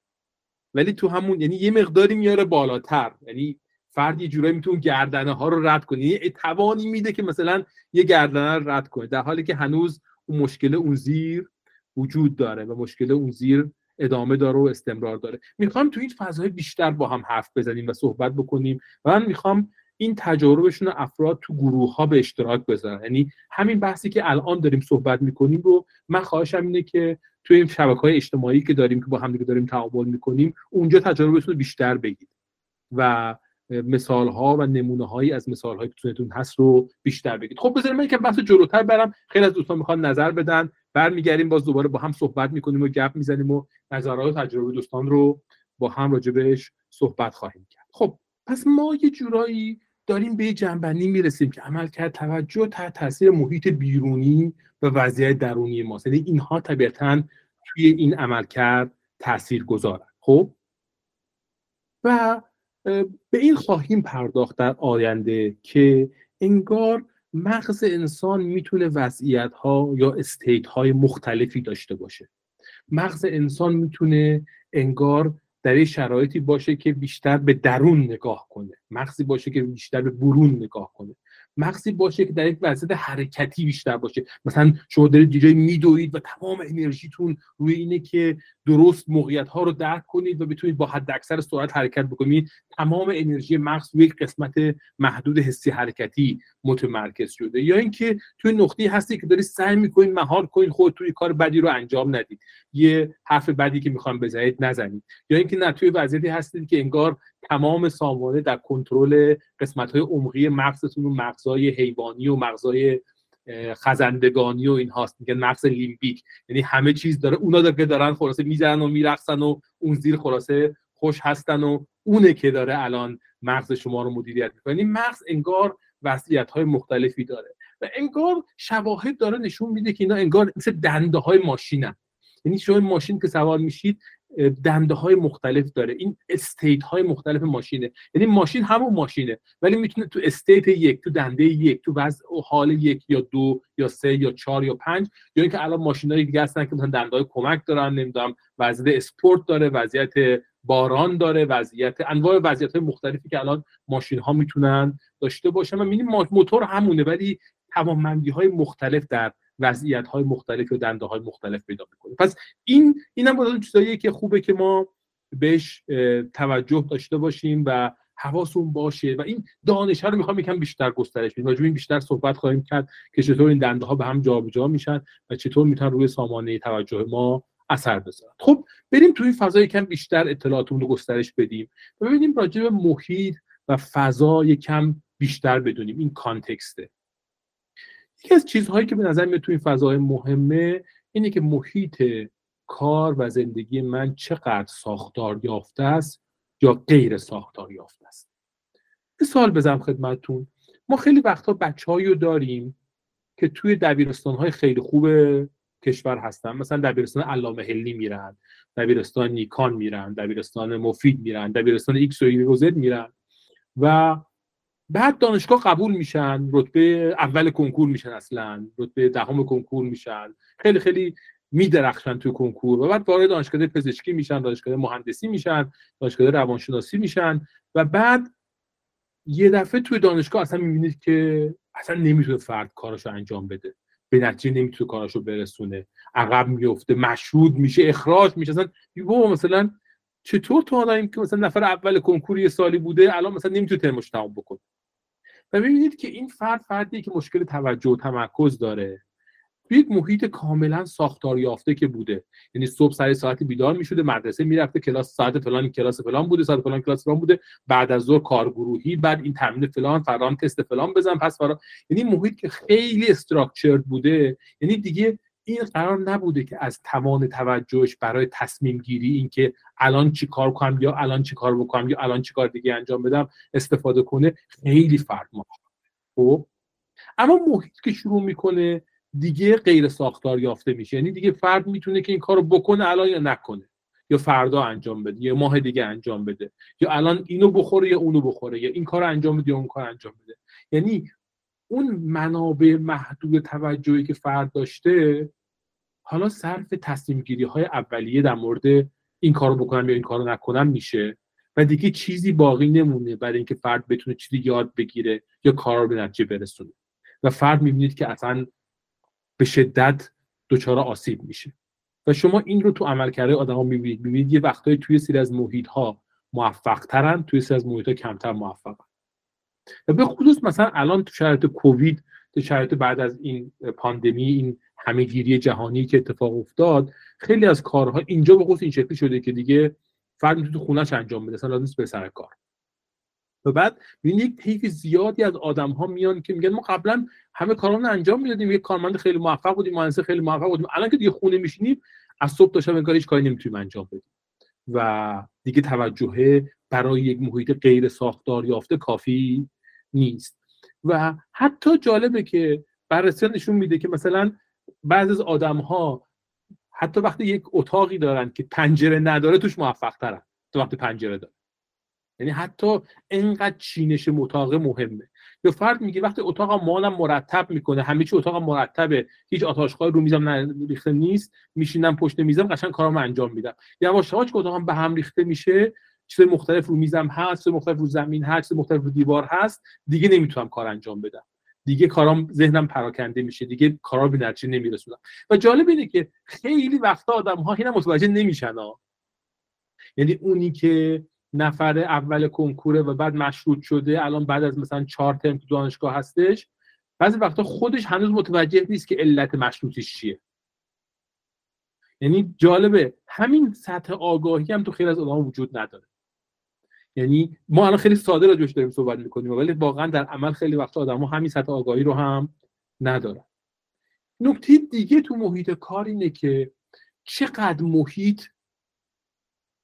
ولی تو همون یعنی یه مقداری میاره بالاتر. یعنی فرد یه جورایی می‌تونه گردنه ها رو رد کنه. یعنی توانی میده که مثلا یه گردنه رو رد کنه. در حالی که هنوز اون مشکل اون زیر وجود داره و مشکل اون زیر ادامه داره و استمرار داره. می‌خوام تو این فضای بیشتر با هم حرف بزنیم و صحبت بکنیم و من می‌خوام این تجاربشون افراد تو گروه ها به اشتراک بذارن. یعنی همین بحثی که الان داریم صحبت می‌کنیم رو من خواهشم اینه که توی این شبکه های اجتماعی که داریم که با هم دیگه داریم تعامل می‌کنیم اونجا تجاربتون رو بیشتر بگید و مثال ها و نمونه هایی از مثال هایی که هست رو بیشتر بگید. خب بذارید من که بحث جلوتر برم. خیلی از دوستان می‌خوان نظر بدن. برمیگردیم باز دوباره با هم صحبت می‌کنیم و گپ می‌زنیم و نظرات و تجربه دوستان رو با هم راجبش صحبت خواهیم کرد. خب پس ما یه جورایی داریم به جنبندی می‌رسیم که عمل کرد توجه تحت تاثیر محیط بیرونی و وضعیت درونی ماست. یعنی اینها طبیعتا توی این عمل کرد تاثیر گذارن خب؟ و به این خواهیم پرداخت در آینده که انگار مغز انسان می‌تونه وضعیت ها یا استیت های مختلفی داشته باشه. مغز انسان می‌تونه انگار در این شرایطی باشه که بیشتر به درون نگاه کنه. مغزی باشه که بیشتر به برون نگاه کنه. مغزی باشه که در یک وضعیت حرکتی بیشتر باشه. مثلا شما دارید یه میدوید و تمام انرژیتون روی اینه که درست موقعیت ها رو درک کنید و بتونید با حد اکثر سرعت حرکت بکنید. تمام انرژی مغز روی یک قسمت محدود حسی حرکتی متمرکز شده. یا اینکه توی نقطه هستی که دارید سعی می‌کنید مهار کنید خود توی کار بدی رو انجام ندید. یه حرف بدی که می‌خوام بزنید نزنید. یا اینکه نه توی وضعیتی هستید که انگار تمام سامانه در کنترل قسمت های عمقی مغزتون و مغزای حیوانی و مغزای خزندگانی و این هاست میگن مغز لیمبیک. یعنی همه چیز داره. اونا که دارن خلاصه می‌زنن و میرقصن و اون زیر خلاصه خوش هستن و اونه که داره الان مغز شما رو مدیریت می‌کنه. یعنی مغز انگار وضعیت های مختلفی داره. و انگار شواهد داره نشون میده که اینا انگار مثل دنده های ماشینن. یعنی شما ماشین که سوار میشید دنده های مختلف داره. این state های مختلف ماشینه. یعنی ماشین همون ماشینه. ولی می‌تونه تو state یک تو دنده یک تو وضع حال یک یا دو یا سه یا چهار یا پنج یا اینکه الان ماشین های دیگه هستن که مثلا دنده های کمک دارن نمی‌دونم وضعیت اسپورت داره وضعیت باران داره وضعیت انواع وضعیت های مختلفی که الان ماشین ها می‌تونن داشته باشن. و می‌بینیم موتور همونه ولی توانمندی های مختلف در وضعیت های مختلف و دنده های مختلف پیدا می‌کنه. پس این اینم هم چیزاییه که خوبه که ما بهش توجه داشته باشیم و حواسون باشه و این دانش رو می‌خوام یکم بیشتر گسترش بدیم. راجع این بیشتر صحبت خواهیم کرد که چطور این دنده ها به هم جابجا میشن و چطور می‌تونن روی سامانه توجه ما اثر بذارن. خب بریم توی این فضا یکم بیشتر اطلاعاتمون رو گسترش بدیم. و ببینیم راجع به محیط و فضا یکم بیشتر بدونیم. این کانتکسته. یکی از چیزهایی که به نظر میاد تو این فضای مهمه اینه که محیط کار و زندگی من چقدر ساختار یافته است یا غیر ساختار یافته است. مثال بزنم خدمتتون. ما خیلی وقتا بچههایی رو داریم که توی دبیرستان های خیلی خوب کشور هستن. مثلا دبیرستان علامه هلی میرن دبیرستان نیکان میرن دبیرستان مفید میرن دبیرستان ایکس و زد میرن و بعد دانشگاه قبول میشن رتبه اول کنکور میشن اصلا رتبه دهم کنکور میشن. خیلی خیلی میدرخشن توی کنکور و بعد وارد دانشگاه پزشکی میشن دانشگاه مهندسی میشن دانشگاه روانشناسی میشن و بعد یه دفعه توی دانشگاه اصلا می‌بینید که اصلا نمی‌تونه فرد کاراشو انجام بده. به نتیجه نمی‌تونه کاراشو برسونه. عقب میفته مشهود میشه اخراج میشه. اصلا مثلا چطور تو آدمی که مثلا نفر اول کنکور یه سالی بوده الان مثلا نمی‌تونه ترمش تمام بکنه؟ و ببینید که این فرد فردی که مشکل توجه و تمرکز داره. یک محیط کاملا ساختار یافته که بوده. یعنی صبح سر ساعت بیدار می‌شده مدرسه می‌رفته کلاس ساعت فلان کلاس فلان بوده ساعت فلان کلاس فلان بوده. بعد از ظهر کارگروهی بعد این تمرین فلان فران تست فلان بزن پس فران. یعنی محیط که خیلی استراکچرد بوده یعنی دیگه این قرار نبوده که از توان توجهش برای تصمیم گیری اینکه الان چی کار کنم یا الان چی کار بکنم یا الان چی کار دیگه انجام بدم استفاده کنه خیلی فرق خب؟ اما محیط که شروع می‌کنه دیگه غیر ساختار یافته میشه. یعنی دیگه فرد می‌تونه که این کارو بکنه الان یا نکنه. یا فردا انجام بده یا ماه دیگه انجام بده. یا الان اینو بخوره یا اونو بخوره یا این کار انجام بده یا اون کار انجام بده. یعنی اون منابع محدود توجهی که فرد داشته حالا صرف تصمیم گیری های اولیه در مورد این کارو بکنم یا این کارو نکنم میشه و دیگه چیزی باقی نمونه برای اینکه فرد بتونه چیزی یاد بگیره یا کار رو به نتیجه برسونه. و فرد می‌بینید که اصلا به شدت دچار آسیب میشه. و شما این رو تو عملکرد آدما می‌بینید. می‌بینید یه وقتایی توی سری از محیط ها موفق ترن توی سری از محیط ها کمتر موفقن. و به خصوص مثلا الان تو شرایط کووید تو شرایط بعد از این پاندمی این همهگیری جهانی که اتفاق افتاد خیلی از کارها اینجا به این شکلی شده که دیگه فرد می‌تونه تو خونهش انجام بده اصلا لازم به سر کار. و بعد ببین یک طیف زیادی از آدم ها میان که میگن ما قبلا همه کارامون انجام می‌دادیم یک کارمند خیلی موفق بودیم مهندس خیلی موفق بودیم. الان که دیگه خونه میشینیم از صبح تا شب هیچ کاری نمی‌تونیم انجام بدیم. و دیگه توجه برای یک محیط غیر ساختار یافته کافی نیست. و حتی جالبه که بررسی نشون میده که مثلا بعضی از آدم ها حتی وقتی یک اتاقی دارن که پنجره نداره توش موفق ترن تو وقتی پنجره داره یعنی حتی انقدر چینش اتاق مهمه. یا فرد میگه وقتی اتاق مالم مرتب می‌کنه همه چی اتاق مرتبه هیچ آتاشخای رو میزم ریخته نیست میشینم پشت میزم قشنگ کارامو انجام میدم. یواش یواش که اتاقم به هم ریخته میشه چیز مختلف رو میزم هست چیز مختلف رو زمین هست چیز مختلف رو دیوار هست دیگه نمی‌تونم کار انجام بدم. دیگه کارام ذهنم پراکنده میشه دیگه کارا به نتیجه نمیرسونم. و جالب اینه که خیلی وقتا آدم ها اینا متوجه نمیشن ها. یعنی اونی که نفر اول کنکوره و بعد مشروط شده الان بعد از مثلا چهار ترم تو دانشگاه هستش بعضی وقتا خودش هنوز متوجه نیست که علت مشروطیش چیه. یعنی جالبه همین سطح آگاهی هم تو خیلی از آدم وجود نداره. یعنی ما الان خیلی ساده راجعش داریم صحبت می‌کنیم ولی واقعا در عمل خیلی وقت آدم ها همین سطح آگاهی رو هم ندارن. نکته دیگه تو محیط کار اینه که چقدر محیط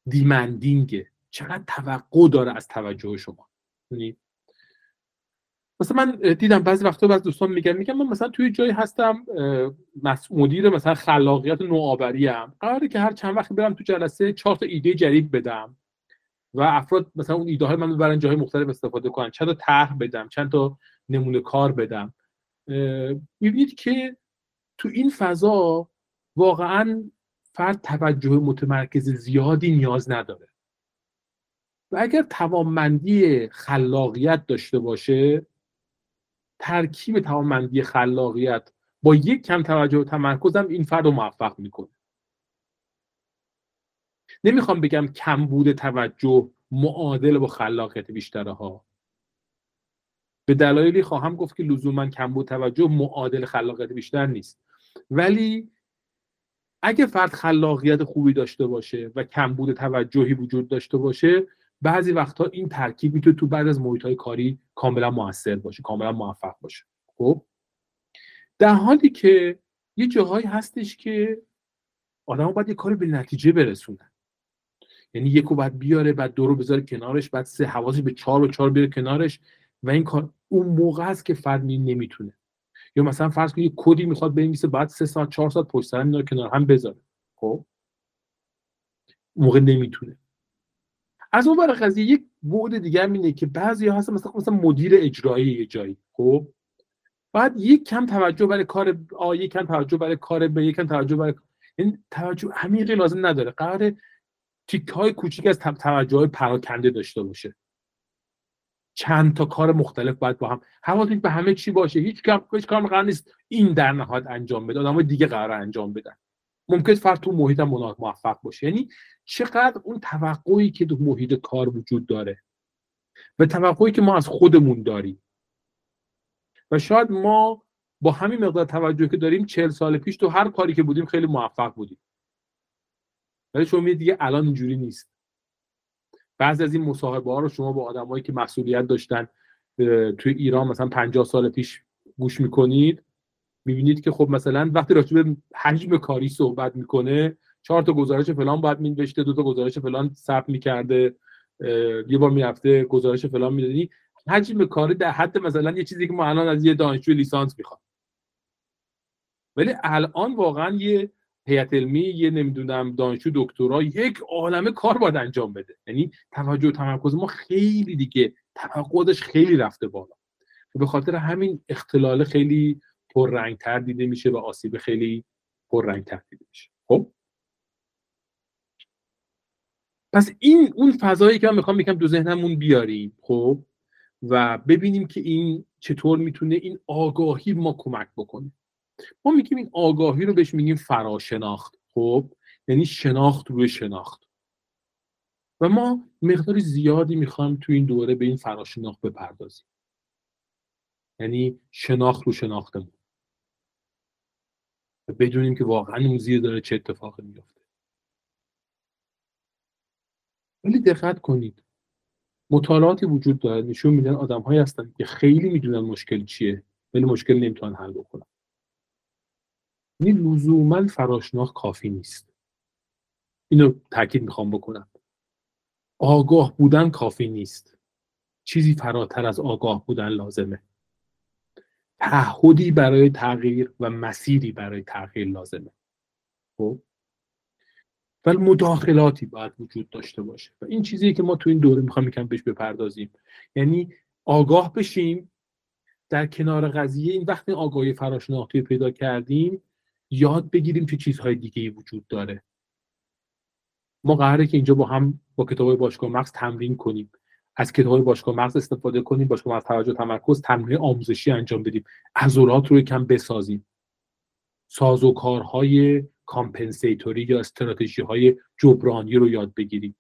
دیمندینگه چقدر توقع داره از توجه شما. یعنی مثلا من دیدم بعضی وقتا بعضی دوستان میگن میگن من مثلا توی جایی هستم مدیر مثلا خلاقیت نوآوری ام. قراره که هر چند وقت برم تو جلسه چهار تا ایده جدید بدم. و افراد مثلا اون ایده های من ببرن جاهای مختلف استفاده کنن. چند تا طرح بدم چند تا نمونه کار بدم. می‌بینید که تو این فضا واقعا فرد توجه متمرکز زیادی نیاز نداره. و اگر توانمندی خلاقیت داشته باشه ترکیب توانمندی خلاقیت با یک کم توجه و تمرکزم این فرد رو موفق می‌کنه. نمی‌خوام بگم کم بوده توجه معادل با خلاقیت بیشتره ها. به دلایلی خواهم گفت که لزوما کم بود توجه معادل خلاقیت بیشتر نیست. ولی اگه فرد خلاقیت خوبی داشته باشه و کم بود توجهی وجود داشته باشه بعضی وقتها این ترکیب می‌تونه تو بعد از محیط های کاری کاملا موثر باشه کاملا موفق باشه. خب؟ در حالی که یه جاهایی هستش که آدم باید یه کاری به نتیجه برسونن. یعنی یکو باید بیاره بعد دو رو بذاره کنارش بعد سه حواسی به چهار و چهار بیاره کنارش و این کار اون موقع است که فرد نمی‌تونه. یا مثلا فرض کنید یه کدی می‌خواد بنویسه بعد سه ساعت چهار ساعت پشت سر کنار هم بذاره. خب؟ موقع نمی‌تونه. از اون ور قضیه یک بعد دیگه هم اینه که بعضی ها هستن مثلا مثلا مدیر اجرایی یه جایی. خب؟ بعد یک کم توجه برای کار آ یک کم توجه برای کار به یک کم توجه برای این یعنی توجه عمیقی لازم نداره. قرار تیک های کوچیک از توجه های پراکنده داشته باشه. چند تا کار مختلف باید با هم حواستون به همه چی باشه هیچ کار هیچ کار قرار نیست این در نهایت انجام بده آدمای دیگه قرار انجام بدن. ممکن فرد تو محیط موفق باشه. یعنی چقدر اون توقعی که تو محیط کار وجود داره و توقعی که ما از خودمون داریم. و شاید ما با همین مقدار توجه که داریم چهل سال پیش تو هر کاری که بودیم خیلی موفق بودیم. ولی شما دیگه الان اینجوری نیست. بعضی از این مصاحبه ها رو شما با آدمایی که مسئولیت داشتن توی ایران مثلا 50 سال پیش گوش می‌کنید می‌بینید که خب مثلا وقتی راجع به حجم کاری صحبت می‌کنه چهار تا گزارش فلان باید مینوشته دو تا گزارش فلان ثبت می‌کرده یه بار می‌رفته گزارش فلان می‌دادی حجم کاری در حد مثلا یه چیزی که ما الان از یه دانشجو لیسانس می‌خوام. ولی الان واقعا یه هیئت علمی یه نمی‌دونم دانشجو دکترا یک عالمه کار باید انجام بده. یعنی توجه و تمرکز ما خیلی دیگه توقعش خیلی رفته بالا. به خاطر همین اختلال خیلی پررنگتر دیده میشه و آسیب خیلی پررنگتر دیده میشه. خب؟ پس این اون فضایی که من می‌خوام یکم دو ذهنمون بیاریم خب؟ و ببینیم که این چطور می‌تونه این آگاهی ما کمک بکنه. ما میگیم این آگاهی رو بهش میگیم فراشناخت. خب؟ یعنی شناخت روی شناخت. و ما مقدار زیادی می‌خوایم تو این دوره به این فراشناخت بپردازیم. یعنی شناخت رو شناختمون. و بدونیم که واقعا اون زیر داره چه اتفاقی میفته ولی دقت کنید. مطالعاتی وجود داره. نشون میدن آدم هایی هستن که خیلی می‌دونن مشکل چیه ولی مشکل نمی‌تونن حل بکنن. یعنی لزوما فراشناخت کافی نیست. اینو تاکید می‌خوام بکنم. آگاه بودن کافی نیست. چیزی فراتر از آگاه بودن لازمه. تعهدی برای تغییر و مسیری برای تغییر لازمه. خب؟ ولی مداخلاتی باید وجود داشته باشه. و این چیزی که ما تو این دوره می‌خوام یکم بهش بپردازیم. یعنی آگاه بشیم در کنار قضیه این وقتی آگاهی فراشناختی پیدا کردیم یاد بگیریم که چیزهای دیگه ای وجود داره. ما قراره که اینجا با هم با کتاب باشگاه مغز تمرین کنیم. از کتاب باشگاه مغز استفاده کنیم باشگاه مغز توجه تمرکز تمرین آموزشی انجام بدیم. عضلات رو کم بسازیم. سازوکارهای compensatory یا استراتژی های جبرانی رو یاد بگیریم.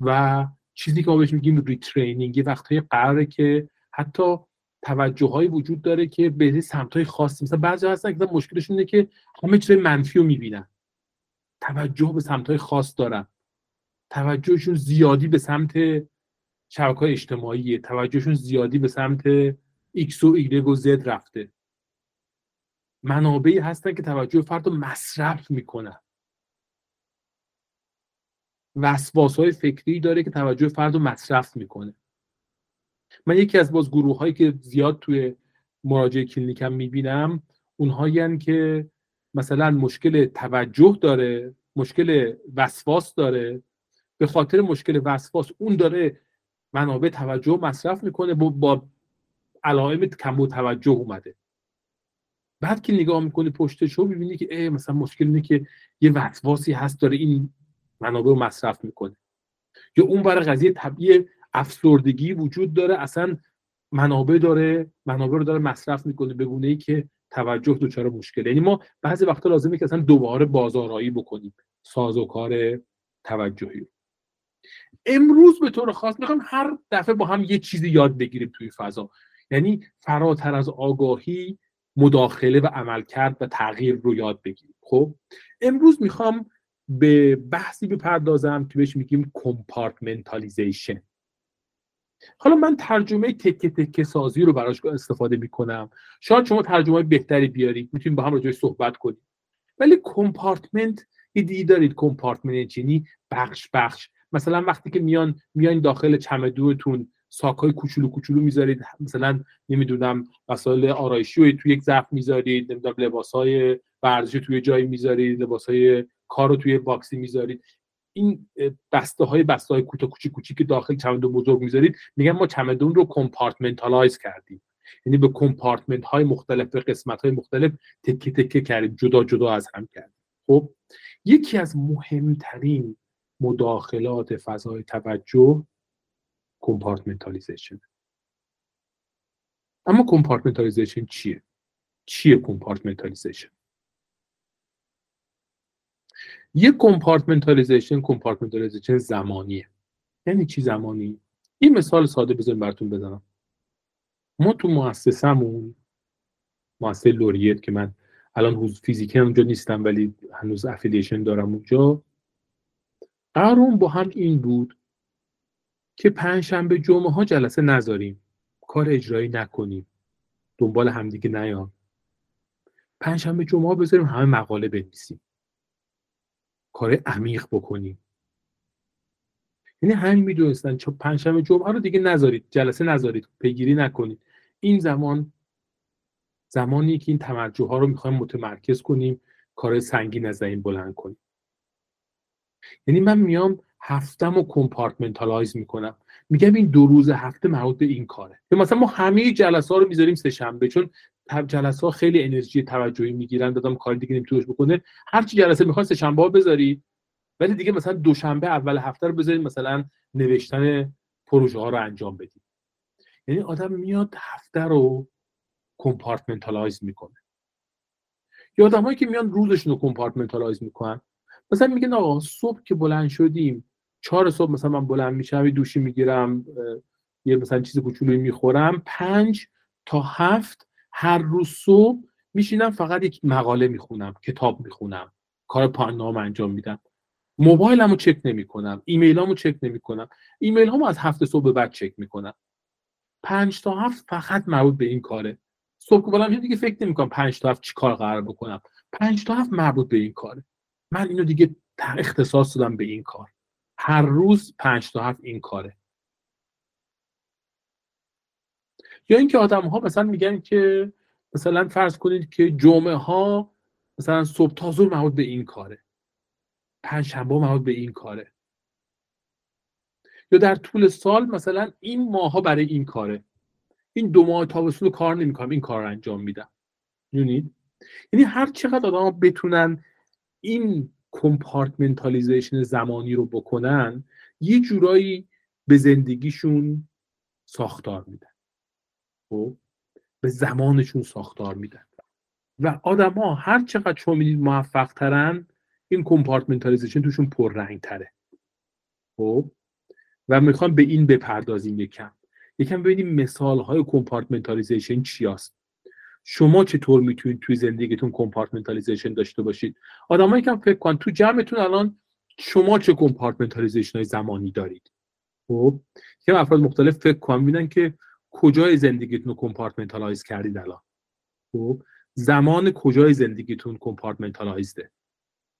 و چیزی که ما بهش میگیم retraining یه وقتهای قراره که حتی توجه های وجود داره که به سمت های خاصی مثلا بعضی هستن که مشکلشون اینه که همه چیز منفی رو می‌بینن. توجه به سمت های خاص دارن. توجهشون زیادی به سمت شبکه های اجتماعی توجهشون زیادی به سمت ایکس و ایگرگ و زد رفته. منابعی هستن که توجه فرد رو مصرف می‌کنن. وسواس های فکری داره که توجه فرد رو مصرف می‌کنه. من یکی از باز گروه هایی که زیاد توی مراجعه کلینیکم می‌بینم اونهایی که مثلا مشکل توجه داره مشکل وسواس داره. به خاطر مشکل وسواس اون داره منابع توجه مصرف می‌کنه با, با علائم کم توجه اومده. بعد که نگاه می‌کنی پشتش رو می‌بینی که مثلا مشکل اینه که یه وسواسی هست داره این منابع رو مصرف می‌کنه. یا اون برای قضیه طبیعی افسردگی وجود داره. اصلا منابع داره منابع رو داره مصرف می‌کنه به گونه ای که توجه دچار مشکله. یعنی ما بعضی وقتا لازمه که اصلا دوباره بازارایی بکنیم سازوکار توجهی امروز به طور خاص می‌خوام هر دفعه با هم یه چیزی یاد بگیریم توی فضا. یعنی فراتر از آگاهی مداخله و عملکرد و تغییر رو یاد بگیریم. خب؟ امروز می‌خوام به بحثی بپردازم که بهش میگیم compartmentalization حالا من ترجمه تکه تکه سازی رو براش استفاده می‌کنم. شاید شما ترجمه بهتری بیارید می‌تونیم با هم راجعش صحبت کنیم. ولی compartment یه دیدی دارید compartment یعنی بخش بخش. مثلا وقتی که میان میان داخل چمدوتون ساکای کوچولو کوچولو می‌ذارید مثلا نمی‌دونم وسایل آرایشی رو توی یک ظرف می‌ذارید نمی‌دونم لباسهای ورزشی توی جایی می‌ذارید لباسهای کار رو توی باکسی می‌ذارید. این بسته های بسته های کوچیک کوچیک کوچیک که داخل چمدون بزرگ می‌ذارید میگن ما چمدون رو compartmentalize کردیم. یعنی به compartment های مختلف به قسمت های مختلف تکه تکه کردیم جدا جدا از هم کردیم. خب یکی از مهمترین مداخلات فضای توجه compartmentalization اما compartmentalization چیه؟ چیه compartmentalization یه compartmentalization compartmentalization زمانیه. یعنی چی زمانی؟ این مثال ساده بذاریم براتون بزنم. ما تو مؤسسمون مؤسسه لوریت که من الان حضور فیزیکی اونجا نیستم ولی هنوز affiliation دارم اونجا قرارمون با هم این بود که پنجشنبه جمعه ها جلسه نذاریم. کار اجرایی نکنیم. دنبال همدیگه نیام پنجشنبه جمعه ها بذاریم همه مقاله بنویسیم. کار عمیق بکنیم. یعنی همین می‌دونستن چون پنجشنبه جمعه رو دیگه نذارید جلسه نذارید پیگیری نکنید. این زمان زمانی که این توجه ها رو می‌خوایم متمرکز کنیم کار سنگین از بلند کنیم. یعنی من میام هفتم رو compartmentalize می‌کنم. میگم این دو روز هفته مربوط به این کاره. مثلا ما همه جلسه ها رو می‌ذاریم سه شنبه چون جلسه ها خیلی انرژی توجهی می‌گیرن آدم کار دیگه نمیتونه بکنه. هر چی جلسه می‌خواد سه شنبه ها بذارید ولی دیگه مثلا دوشنبه اول هفته رو بذارید مثلا نوشتن پروژه ها رو انجام بدید یعنی آدم میاد هفته رو compartmentalize می‌کنه. یا آدمایی که میان روزشون رو compartmentalize می‌کنن. مثلا میگن آقا صبح که بلند شدیم چهار صبح مثلا من بلند میشم دوشی می‌گیرم یه مثلا چیز کوچولویی می‌خورم پنج تا هفت هر روز صبح میشینم فقط یک مقاله می‌خونم کتاب می‌خونم کار پایان انجام میدم. موبایلمو چک نمی‌کنم ایمیلامو چک نمی‌کنم. ایمیل هامو از هفت صبح بعد چک می‌کنم. پنج تا هفت فقط مربوط به این کاره. صبح که بلند دیگه فکر نمی‌کنم پنج تا هفت چی کار قرار بکنم. پنج تا هفت مربوط به این کاره. من اینو دیگه اختصاص دادم به این کار. هر روز پنج تا هفت این کاره. یا اینکه آدم ها مثلا میگن که مثلا فرض کنید که جمعه ها مثلا صبح تا ظهر مربوط به این کاره. پنج شنبه مربوط به این کاره. یا در طول سال مثلا این ماه ها برای این کاره. این دو ماه تابستون کار نمی‌کنم این کار رو انجام میدم. می‌دونید یعنی هر چقدر آدم بتونن این compartmentalization زمانی رو بکنن یه جورایی به زندگیشون ساختار میدن. خب به زمانشون ساختار میدن. و آدما هر چقدر شما می‌دید موفق ترن این compartmentalization توشون پررنگ تره خب؟ و می‌خوام به این بپردازیم یکم. یکم ببینیم مثال های compartmentalization چی هست. شما چطور می‌تونید توی زندگیتون compartmentalization داشته باشید؟ آدمایی که فکر کن تو جمعتون الان شما چه compartmentalization های زمانی دارید؟ خب؟ یه افراد مختلف فکر کن میدن که کجای زندگیتون رو compartmentalize کردید الان؟ خب زمان کجای زندگیتون compartmentalized ه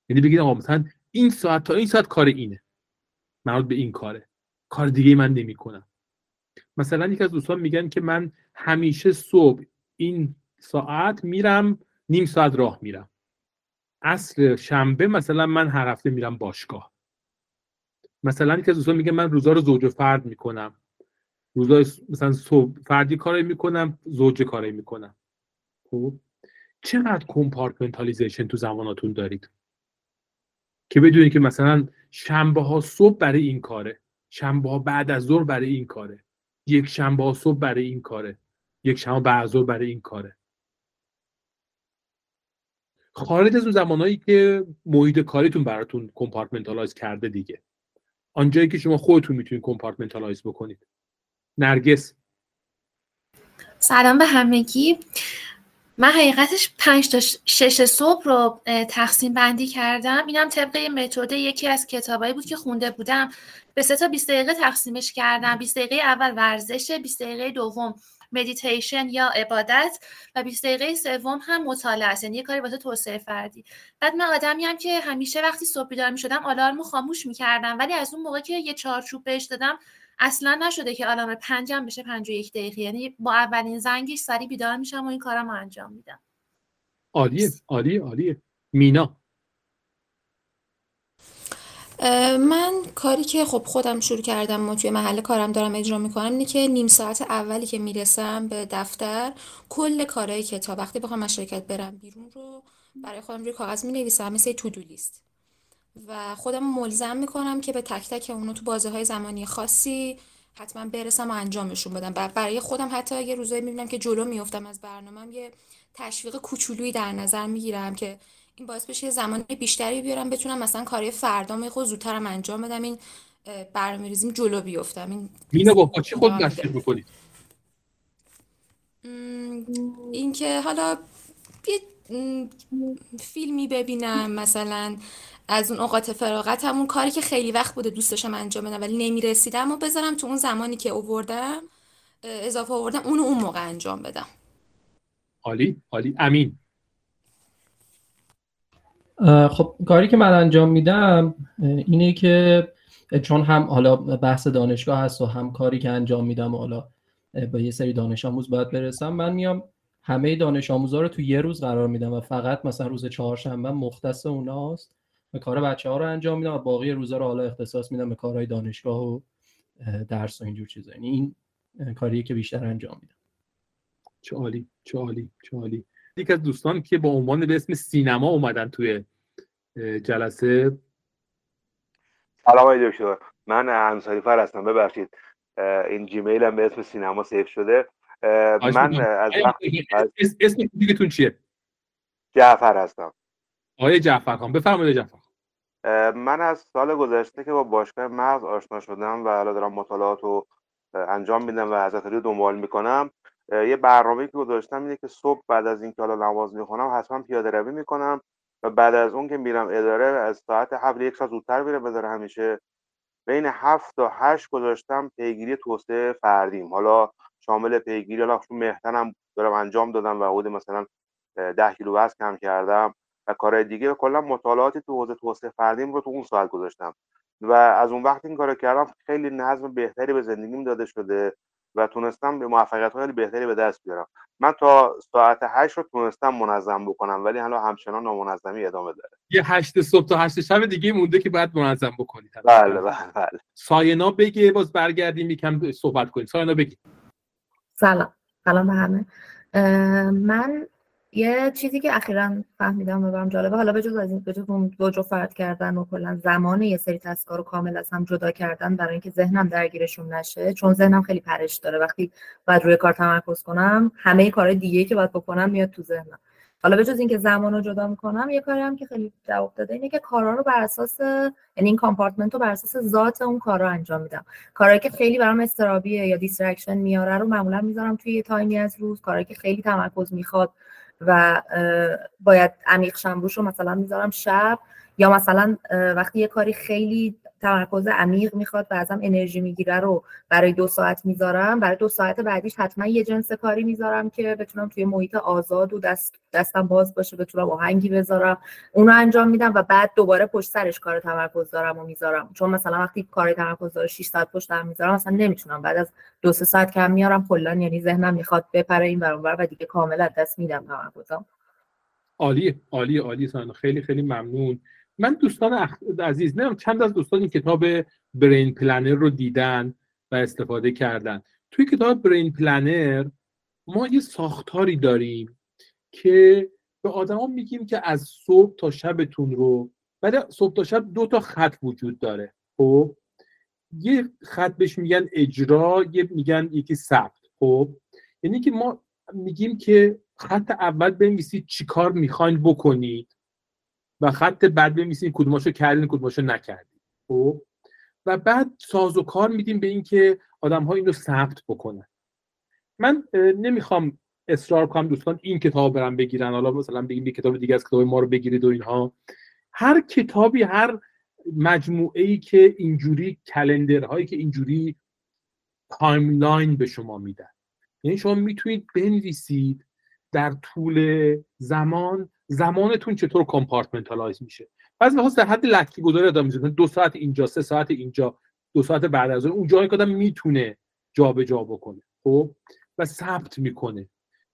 یعنی بگید آقا مثلا این ساعت تا این ساعت کار اینه. مربوط به این کاره. کار دیگه من نمی‌کنم. مثلا یکی از دوستان میگن که من همیشه صبح این ساعت میرم نیم ساعت راه میرم. اصر شنبه مثلا من هر هفته میرم باشگاه. مثلا یکی از دوستان میگه من روزا رو زوج و فرد می‌کنم. روزا مثلا صبح فردی کاری می‌کنم زوج کاری می‌کنم. خب؟ چقدر کمپارتمنتالیزیشن تو زماناتون دارید؟ که بدونید که مثلا شنبه ها صبح برای این کاره شنبه ها بعد از ظهر برای این کاره یک شنبه ها صبح برای این کاره یک شنبه بعد از ظهر برای این کاره. خارج از اون زمانهایی که محیط کاریتون براتون compartmentalize کرده دیگه. آنجایی که شما خودتون می‌تونید compartmentalize بکنید. نرگس. سلام به همگی. من حقیقتش پنج تا شش صبح رو تقسیم بندی کردم. اینم طبق متد یکی از کتابایی بود که خونده بودم. به سه تا 20 دقیقه تقسیمش کردم. 20 دقیقه اول ورزش 20 دقیقه دوم مدیتیشن یا عبادت و 20 دقیقه سوم هم مطالعه است. یعنی یه کاری واسه توسعه فردی. بعد من آدمی هم که همیشه وقتی صبح بیدار می‌شدم آلارمو خاموش می‌کردم. ولی از اون موقع که یه چارچوب بهش دادم اصلا نشده که آلارم پنجم بشه پنج و یک دقیقه. یعنی با اولین زنگش سریع بیدار میشم و این کارم رو انجام میدم. عالیه عالیه عالیه. مینا. من کاری که خب خودم شروع کردم و توی محل کارم دارم اجرا می‌کنم اینه که نیم ساعت اولی که می‌رسم به دفتر کل کارهای کتاب وقتی بخوام از شرکت برم بیرون رو برای خودم روی کاغذ می‌نویسم مثل تو دو لیست و خودم ملزم می‌کنم که به تک تک اونو تو بازه های زمانی خاصی حتما برسم و انجامشون بدم. برای خودم حتی یه روزایی می‌بینم که جلو میفتم از برنامهم یه تشویق کوچولویی در نظر می‌گیرم که این باعث بشه یه زمان بیشتری بیارم بتونم مثلا کاری فردا خود زودترم انجام بدم این برنامه ریزیم جلو بیفتم. این مینا با چی خود تشویق می‌کنید اینکه حالا یه فیلمی ببینم مثلا از اون اوقات فراغت همون کاری که خیلی وقت بوده دوست داشتم انجام بدم ولی نمی‌رسیدم و بذارم تو اون زمانی که اووردم اضافه آوردم اونو اون موقع انجام بدم. عالی عالی. امین. خب کاری که من انجام میدم اینه که چون هم حالا بحث دانشگاه هست و هم کاری که انجام میدم و حالا با یه سری دانش آموز باید برسم من میام همه دانش آموزا رو تو یه روز قرار میدم و فقط مثلا روز چهارشنبه مختص اوناست به کار بچه ها رو انجام میدم و باقی روزا رو حالا اختصاص میدم به کارهای دانشگاه و درس و اینجور چیزا. یعنی این کاریه که بیشتر انجام میدم چه عالی چه عالی چه عالی. یکی از دوستان که با عنوان به اسم سینما اومدن توی جلسه. سلام آقای دکتر. من انصاری فر هستم. ببخشید. این جیمیل هم به اسم سینما سیف شده. من از اسم دیگهتون چیه؟ جعفر هستم. آقای جعفر خان بفرمایید جعفر من از سال گذشته که با باشگاه مغز آشنا شدم و حالا دارم مطالعات رو انجام میدم و حضرت رو دنبال می‌کنم. یه برنامه که گذاشتم اینه که صبح بعد از اینکه حالا نماز می‌خونم حتما پیاده روی می‌کنم و بعد از اون که میرم اداره از ساعت هفت یک ساعت زودتر میرم اداره همیشه بین هفت تا هشت گذاشتم پیگیری توسعه فردیم. حالا شامل پیگیری حالا مهتنم دارم انجام دادم و حدود مثلا ده کیلو وزن کم کردم و کارهای دیگه. و کلا مطالعاتی تو حوزه توسعه فردیم رو تو اون ساعت گذاشتم. و از اون وقت این کارو کردم خیلی نظم بهتری به زندگیم داده شده. و تونستم به موفقیت خیلی بهتری به دست بیارم. من تا ساعت هشت رو تونستم منظم بکنم ولی حالا همچنان نامنظمی ادامه داره. یه هشت صبح تا هشت شب دیگه مونده که باید منظم بکنید بله بله بله. ساینا بگی باز برگردیم یکم صحبت کنید ساینا بگی. سلام. سلام به همه. من یه چیزی که اخیرا فهمیدم و برام جالبه حالا بجز از این بجز دو فرد کردن و کلا زمان یه سری تسکا رو کامل از هم جدا کردن برای اینکه ذهنم درگیرشون نشه چون ذهنم خیلی پرش داره. وقتی باید روی کار تمرکز کنم همه کارهای دیگه که باید بکنم میاد تو ذهنم. حالا بجز اینکه زمان رو جدا می‌کنم یه کاری هم که خیلی جواب داده اینه که کارا رو بر اساس یعنی این کامپارتمنت رو بر اساس ذات اون کارا انجام میدم. کارهایی که خیلی برام اضطرابیه یا distraction میاره رو معمولا می‌ذارم توی یه تایمی از روز. کارهایی که خیلی تمرکز می‌خواد و باید عمیق بشم توش رو مثلا می‌ذارم شب یا مثلا وقتی یه کاری خیلی تمرکز عمیق می‌خواد و ازم انرژی می‌گیره رو برای دو ساعت می‌ذارم. برای دو ساعت بعدیش حتما یه جنس کاری می‌ذارم که بتونم توی محیط آزاد و دست دستم باز باشه بتونم آهنگی بذارم. اونو انجام میدم و بعد دوباره پشت سرش کار تمرکز دارم و می‌ذارم. چون مثلا وقتی کار تمرکز داره 6 ساعت پشت هم می‌ذارم مثلا نمی‌تونم. بعد از دو سه ساعت کم میارم کلا یعنی ذهنم می‌خواد بپره این ور و دیگه کاملا دست میدم تمرکزم. عالی عالی عالی سان خیلی خیلی ممنون. من دوستان عزیز نه چند از دوستان این کتاب برین پلنر رو دیدن و استفاده کردن. توی کتاب برین پلنر ما یه ساختاری داریم که به آدما میگیم که از صبح تا شبتون رو بعد صبح تا شب دو تا خط وجود داره خب؟ یه خط بهش میگن اجرا یه میگن یکی ثبت خب؟ یعنی که ما میگیم که خط اول بنویسید چیکار می‌خواین بکنید. و خط بعد بنویسید کدوماشو کردین کدوماشو نکردین. خب؟ و بعد ساز و کار میدیم به اینکه آدم ها اینو ثبت بکنن. من نمی‌خوام اصرار کنم دوستان این کتاب برم بگیرن. حالا مثلا بگیم کتاب دیگه از کتاب ما رو بگیرید و اینها. هر کتابی هر مجموعه ای که اینجوری calendar هایی که اینجوری timeline به شما میدن. یعنی شما می‌تونید بنویسید در طول زمان زمانتون چطور compartmentalize میشه؟ بعضی وقتا در حد لکه گذاری آدم میشه دو ساعت اینجا سه ساعت اینجا دو ساعت بعد از اون. جایی که آدم می‌تونه جابجا جا بکنه خب؟ و ثبت می‌کنه.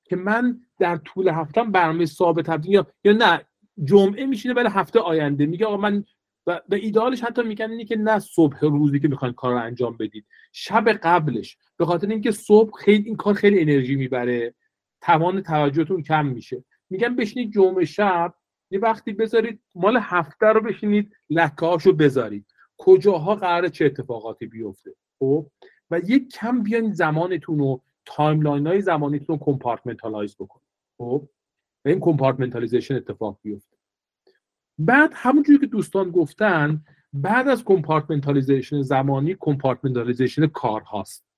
که من در طول هفتم برنامه ثابت تبدیل یا یا نه جمعه میشینه برای هفته آینده. میگه آقا من و ایدالش حتی میگن اینه که نه صبح روزی که می‌خواین کار رو انجام بدید. شب قبلش. به خاطر اینکه صبح خیلی این کار خیلی انرژی می‌بره. توان توجهتون کم میشه. میگن بشینید جمعه شب یه وقتی بذارید مال هفته رو بشینید لکه رو بذارید. کجاها قراره چه اتفاقاتی بیفته؟ خب؟ و یک کم بیاین زمانتون رو timeline های زمانیتون رو compartmentalize بکنید. خب؟ و این compartmentalization اتفاق بیفته. بعد همونجوری که دوستان گفتن بعد از compartmentalization زمانی compartmentalization کار هاست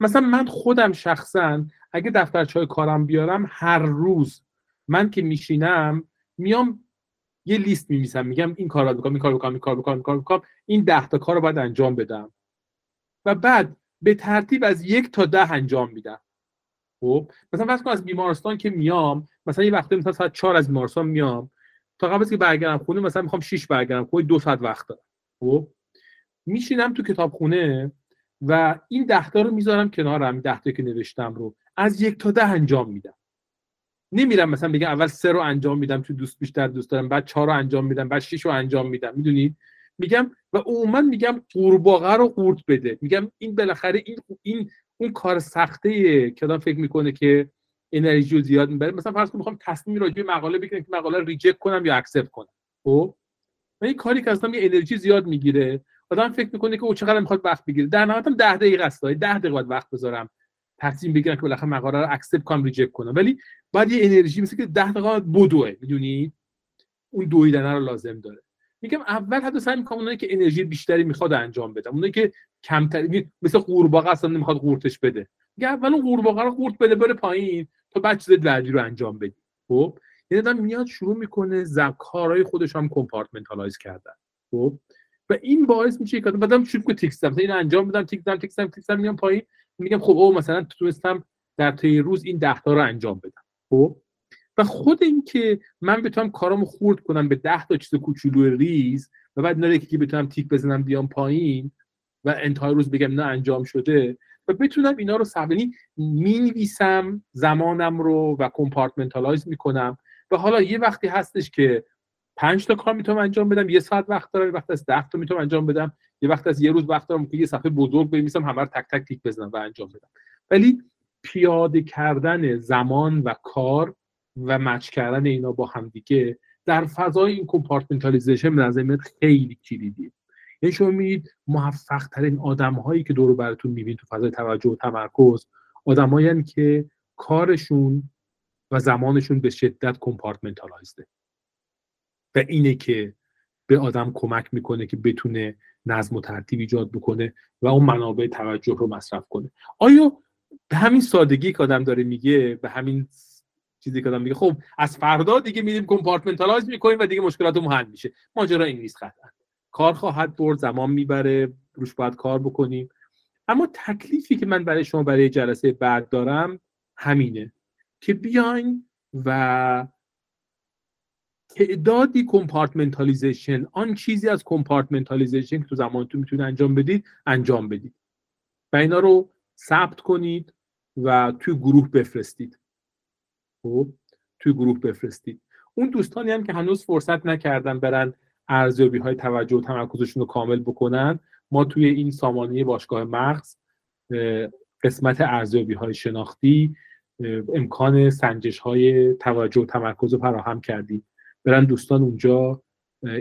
مثلا من خودم شخصا اگه دفترچه کارم بیارم هر روز من که میشینم میام یه لیست می‌نویسم میگم این کار رو این کار بکنم این کار بکنم این کار بکنم این ده تا کار رو باید انجام بدم. و بعد به ترتیب از یک تا ده انجام میدم. خب؟ مثلا فرض کن از بیمارستان که میام مثلا یه وقتی مثلا ساعت 4 از بیمارستان میام تا قبل از که برگردم خونه مثلا می‌خوام 6 برگردم خب دو ساعت وقت دارم. خب؟ میشینم تو کتابخونه و این ده تا رو می‌ذارم کنارم ده تا که نوشتم رو. از یک تا ده انجام میدم. نمیرم مثلا بگم اول سه رو انجام میدم تو دوست بیشتر دوست دارم بعد چهار رو انجام میدم بعد شش رو انجام میدم. می‌دونید میگم و عموما میگم قورباغه رو قورت بده. میگم این بالاخره این این اون کار سخته که آدم فکر می‌کنه که انرژی رو زیاد می‌بره. مثلا فرض کن می‌خوام تصمیم راجع به مقاله بگیرم که مقاله reject کنم یا accept کنم. خب؟ و این کاری که اصلا یه انرژی زیاد می‌گیره. آدم فکر می‌کنه که او چقدر می‌خواد وقت بگیره. در نهایت هم 10 دقیقه است. 10 دقیقه باید وقت بذارم. تصمیم بگیرم که بالاخره مقاله رو accept کنم reject کنم. ولی باید یه انرژی مثل که 10 دقیقه بدوه می‌دونید اون دویدن رو لازم داره. میگم اول حتی سعی می‌کنم اونایی که انرژی بیشتری می‌خواد انجام بدم. اونایی که کمتر مثل قورباغه اصلا نمی‌خواد قورتش بده. میگه اول اون قورباغه رو قورت بده بره پایین تا بعد چیز بعدی رو انجام بدی. خب؟ یعنی میاد شروع می‌کنه ز کارهای خودش هم compartmentalize کردن. خب؟ و این باعث میشه که بعدم شروع کنه تیک زدن این انجام بدم تیک زدم تیک زدم تیک زدم میام پایین میگم خب او مثلا تونستم در طی روز این 10 تا رو انجام بدم. خب؟ و خود این که من بتونم کارامو خورد کنم به 10 تا چیز کوچولو ریز و بعد نره که بتونم تیک بزنم بیام پایین و انتهای روز بگم نه انجام شده و بتونم اینا رو سبنی می‌نویسم زمانم رو و compartmentalize می‌کنم. و حالا یه وقتی هستش که پنج تا کار می‌تونم انجام بدم یه ساعت وقت دارم یه وقت از 10 تا می‌تونم انجام بدم یه وقت از یه روز وقت دارم که یه صفحه بزرگ بنویسم همه رو تک تک تیک بزنم و انجام بدم. ولی پیاده کردن زمان و کار و match کردن اینا با همدیگه در فضای این compartmentalization نظر خیلی کلیدیه. یعنی شما می‌بینید موفق ترین آدم هایی که دور براتون می‌بینید تو فضای توجه و تمرکز آدمایی که کارشون و زمانشون به شدت compartmentalized ـه و اینه که به آدم کمک می‌کنه که بتونه نظم و ترتیب ایجاد بکنه و اون منابع توجه رو مصرف کنه. آیا به همین سادگی که آدم داره میگه به همین چیزی که آدم میگه خب از فردا دیگه میریم compartmentalize می‌کنیم و دیگه مشکلاتمون حل میشه. ماجرا این نیست قطعا. کار خواهد برد زمان می‌بره روش باید کار بکنیم. اما تکلیفی که من برای شما برای جلسه بعد دارم همینه که بیاین و تعدادی compartmentalization آن چیزی از compartmentalization که تو زمانتون می‌تونه انجام بدید انجام بدید. و اینا رو ثبت کنید و توی گروه بفرستید. خب؟ توی گروه بفرستید. اون دوستانی هم که هنوز فرصت نکردن برن ارزیابی های توجه و تمرکزشون رو کامل بکنن ما توی این سامانه باشگاه مغز قسمت ارزیابی های شناختی امکان سنجش های توجه و تمرکز رو فراهم کردیم. برن دوستان اونجا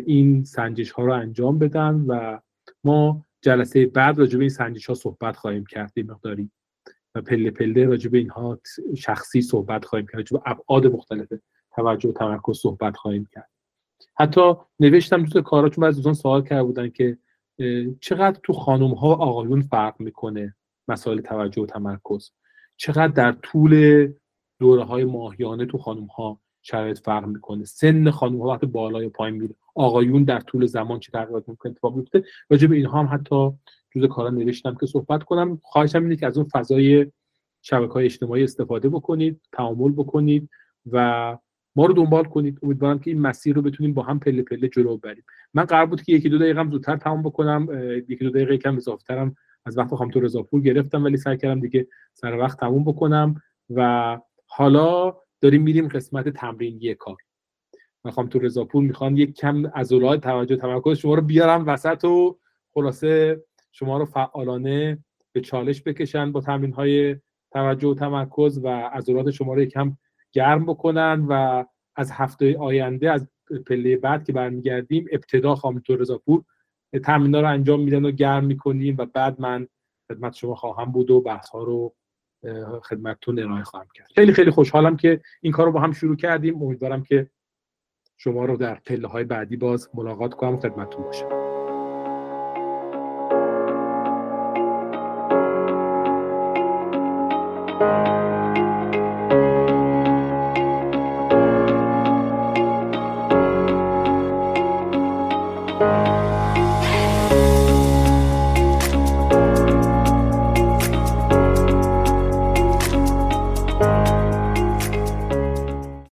این سنجش ها رو انجام بدن و ما جلسه بعد راجع به این سنجش ها صحبت خواهیم کرد مقداری. و پله پله راجع به اینها شخصی صحبت خواهیم کرد راجع ابعاد مختلف توجه و تمرکز صحبت خواهیم کرد. حتی نوشتم دوست کارا چون دوستان سوال کرده بودن که چقدر تو خانم ها آقایون فرق می‌کنه مسائل توجه و تمرکز؟ چقدر در طول دوره های ماهیانه تو خانم ها شرایط فرق می‌کنه. سن خانم ها بالا یا پایین میره. آقایون در طول زمان چه تغییرات ممکن اتفاق بیفته؟ راجع به اینها هم حتی جزء کارا نوشتم که صحبت کنم. خواهشم اینه که از اون فضای شبکه های اجتماعی استفاده بکنید تعامل بکنید و ما رو دنبال کنید. امیدوارم که این مسیر رو بتونیم با هم پله پله جلو بریم من قرار بود که یکی دو دقیقه هم زودتر تمام بکنم. یکی دو دقیقه کم اضافه از وقت خواهم تو رضاپور گرفتم ولی سعی کردم دیگه سر وقت تموم بکنم. و حالا داریم میریم قسمت تمرین کار. می‌خوام تو رضاپور می‌خوام یک کم عضلات توجه تمرکز شما رو بیارم وسط و خلاصه شما رو فعالانه به چالش بکشن با تمرین های توجه و تمرکز و عضلات شما رو یکم گرم بکنن و از هفته آینده از پله بعد که برمیگردیم ابتدا خواهم تو رضاپور تمرین رو انجام میدن و گرم می‌کنیم و بعد من خدمت شما خواهم بود و بحث ها رو خدمتتون ارائه خواهم کرد. خیلی خیلی خوشحالم که این کار رو با هم شروع کردیم. امیدوارم که شما رو در پله های بعدی باز ملاقات کنم و خدمتتون باشم.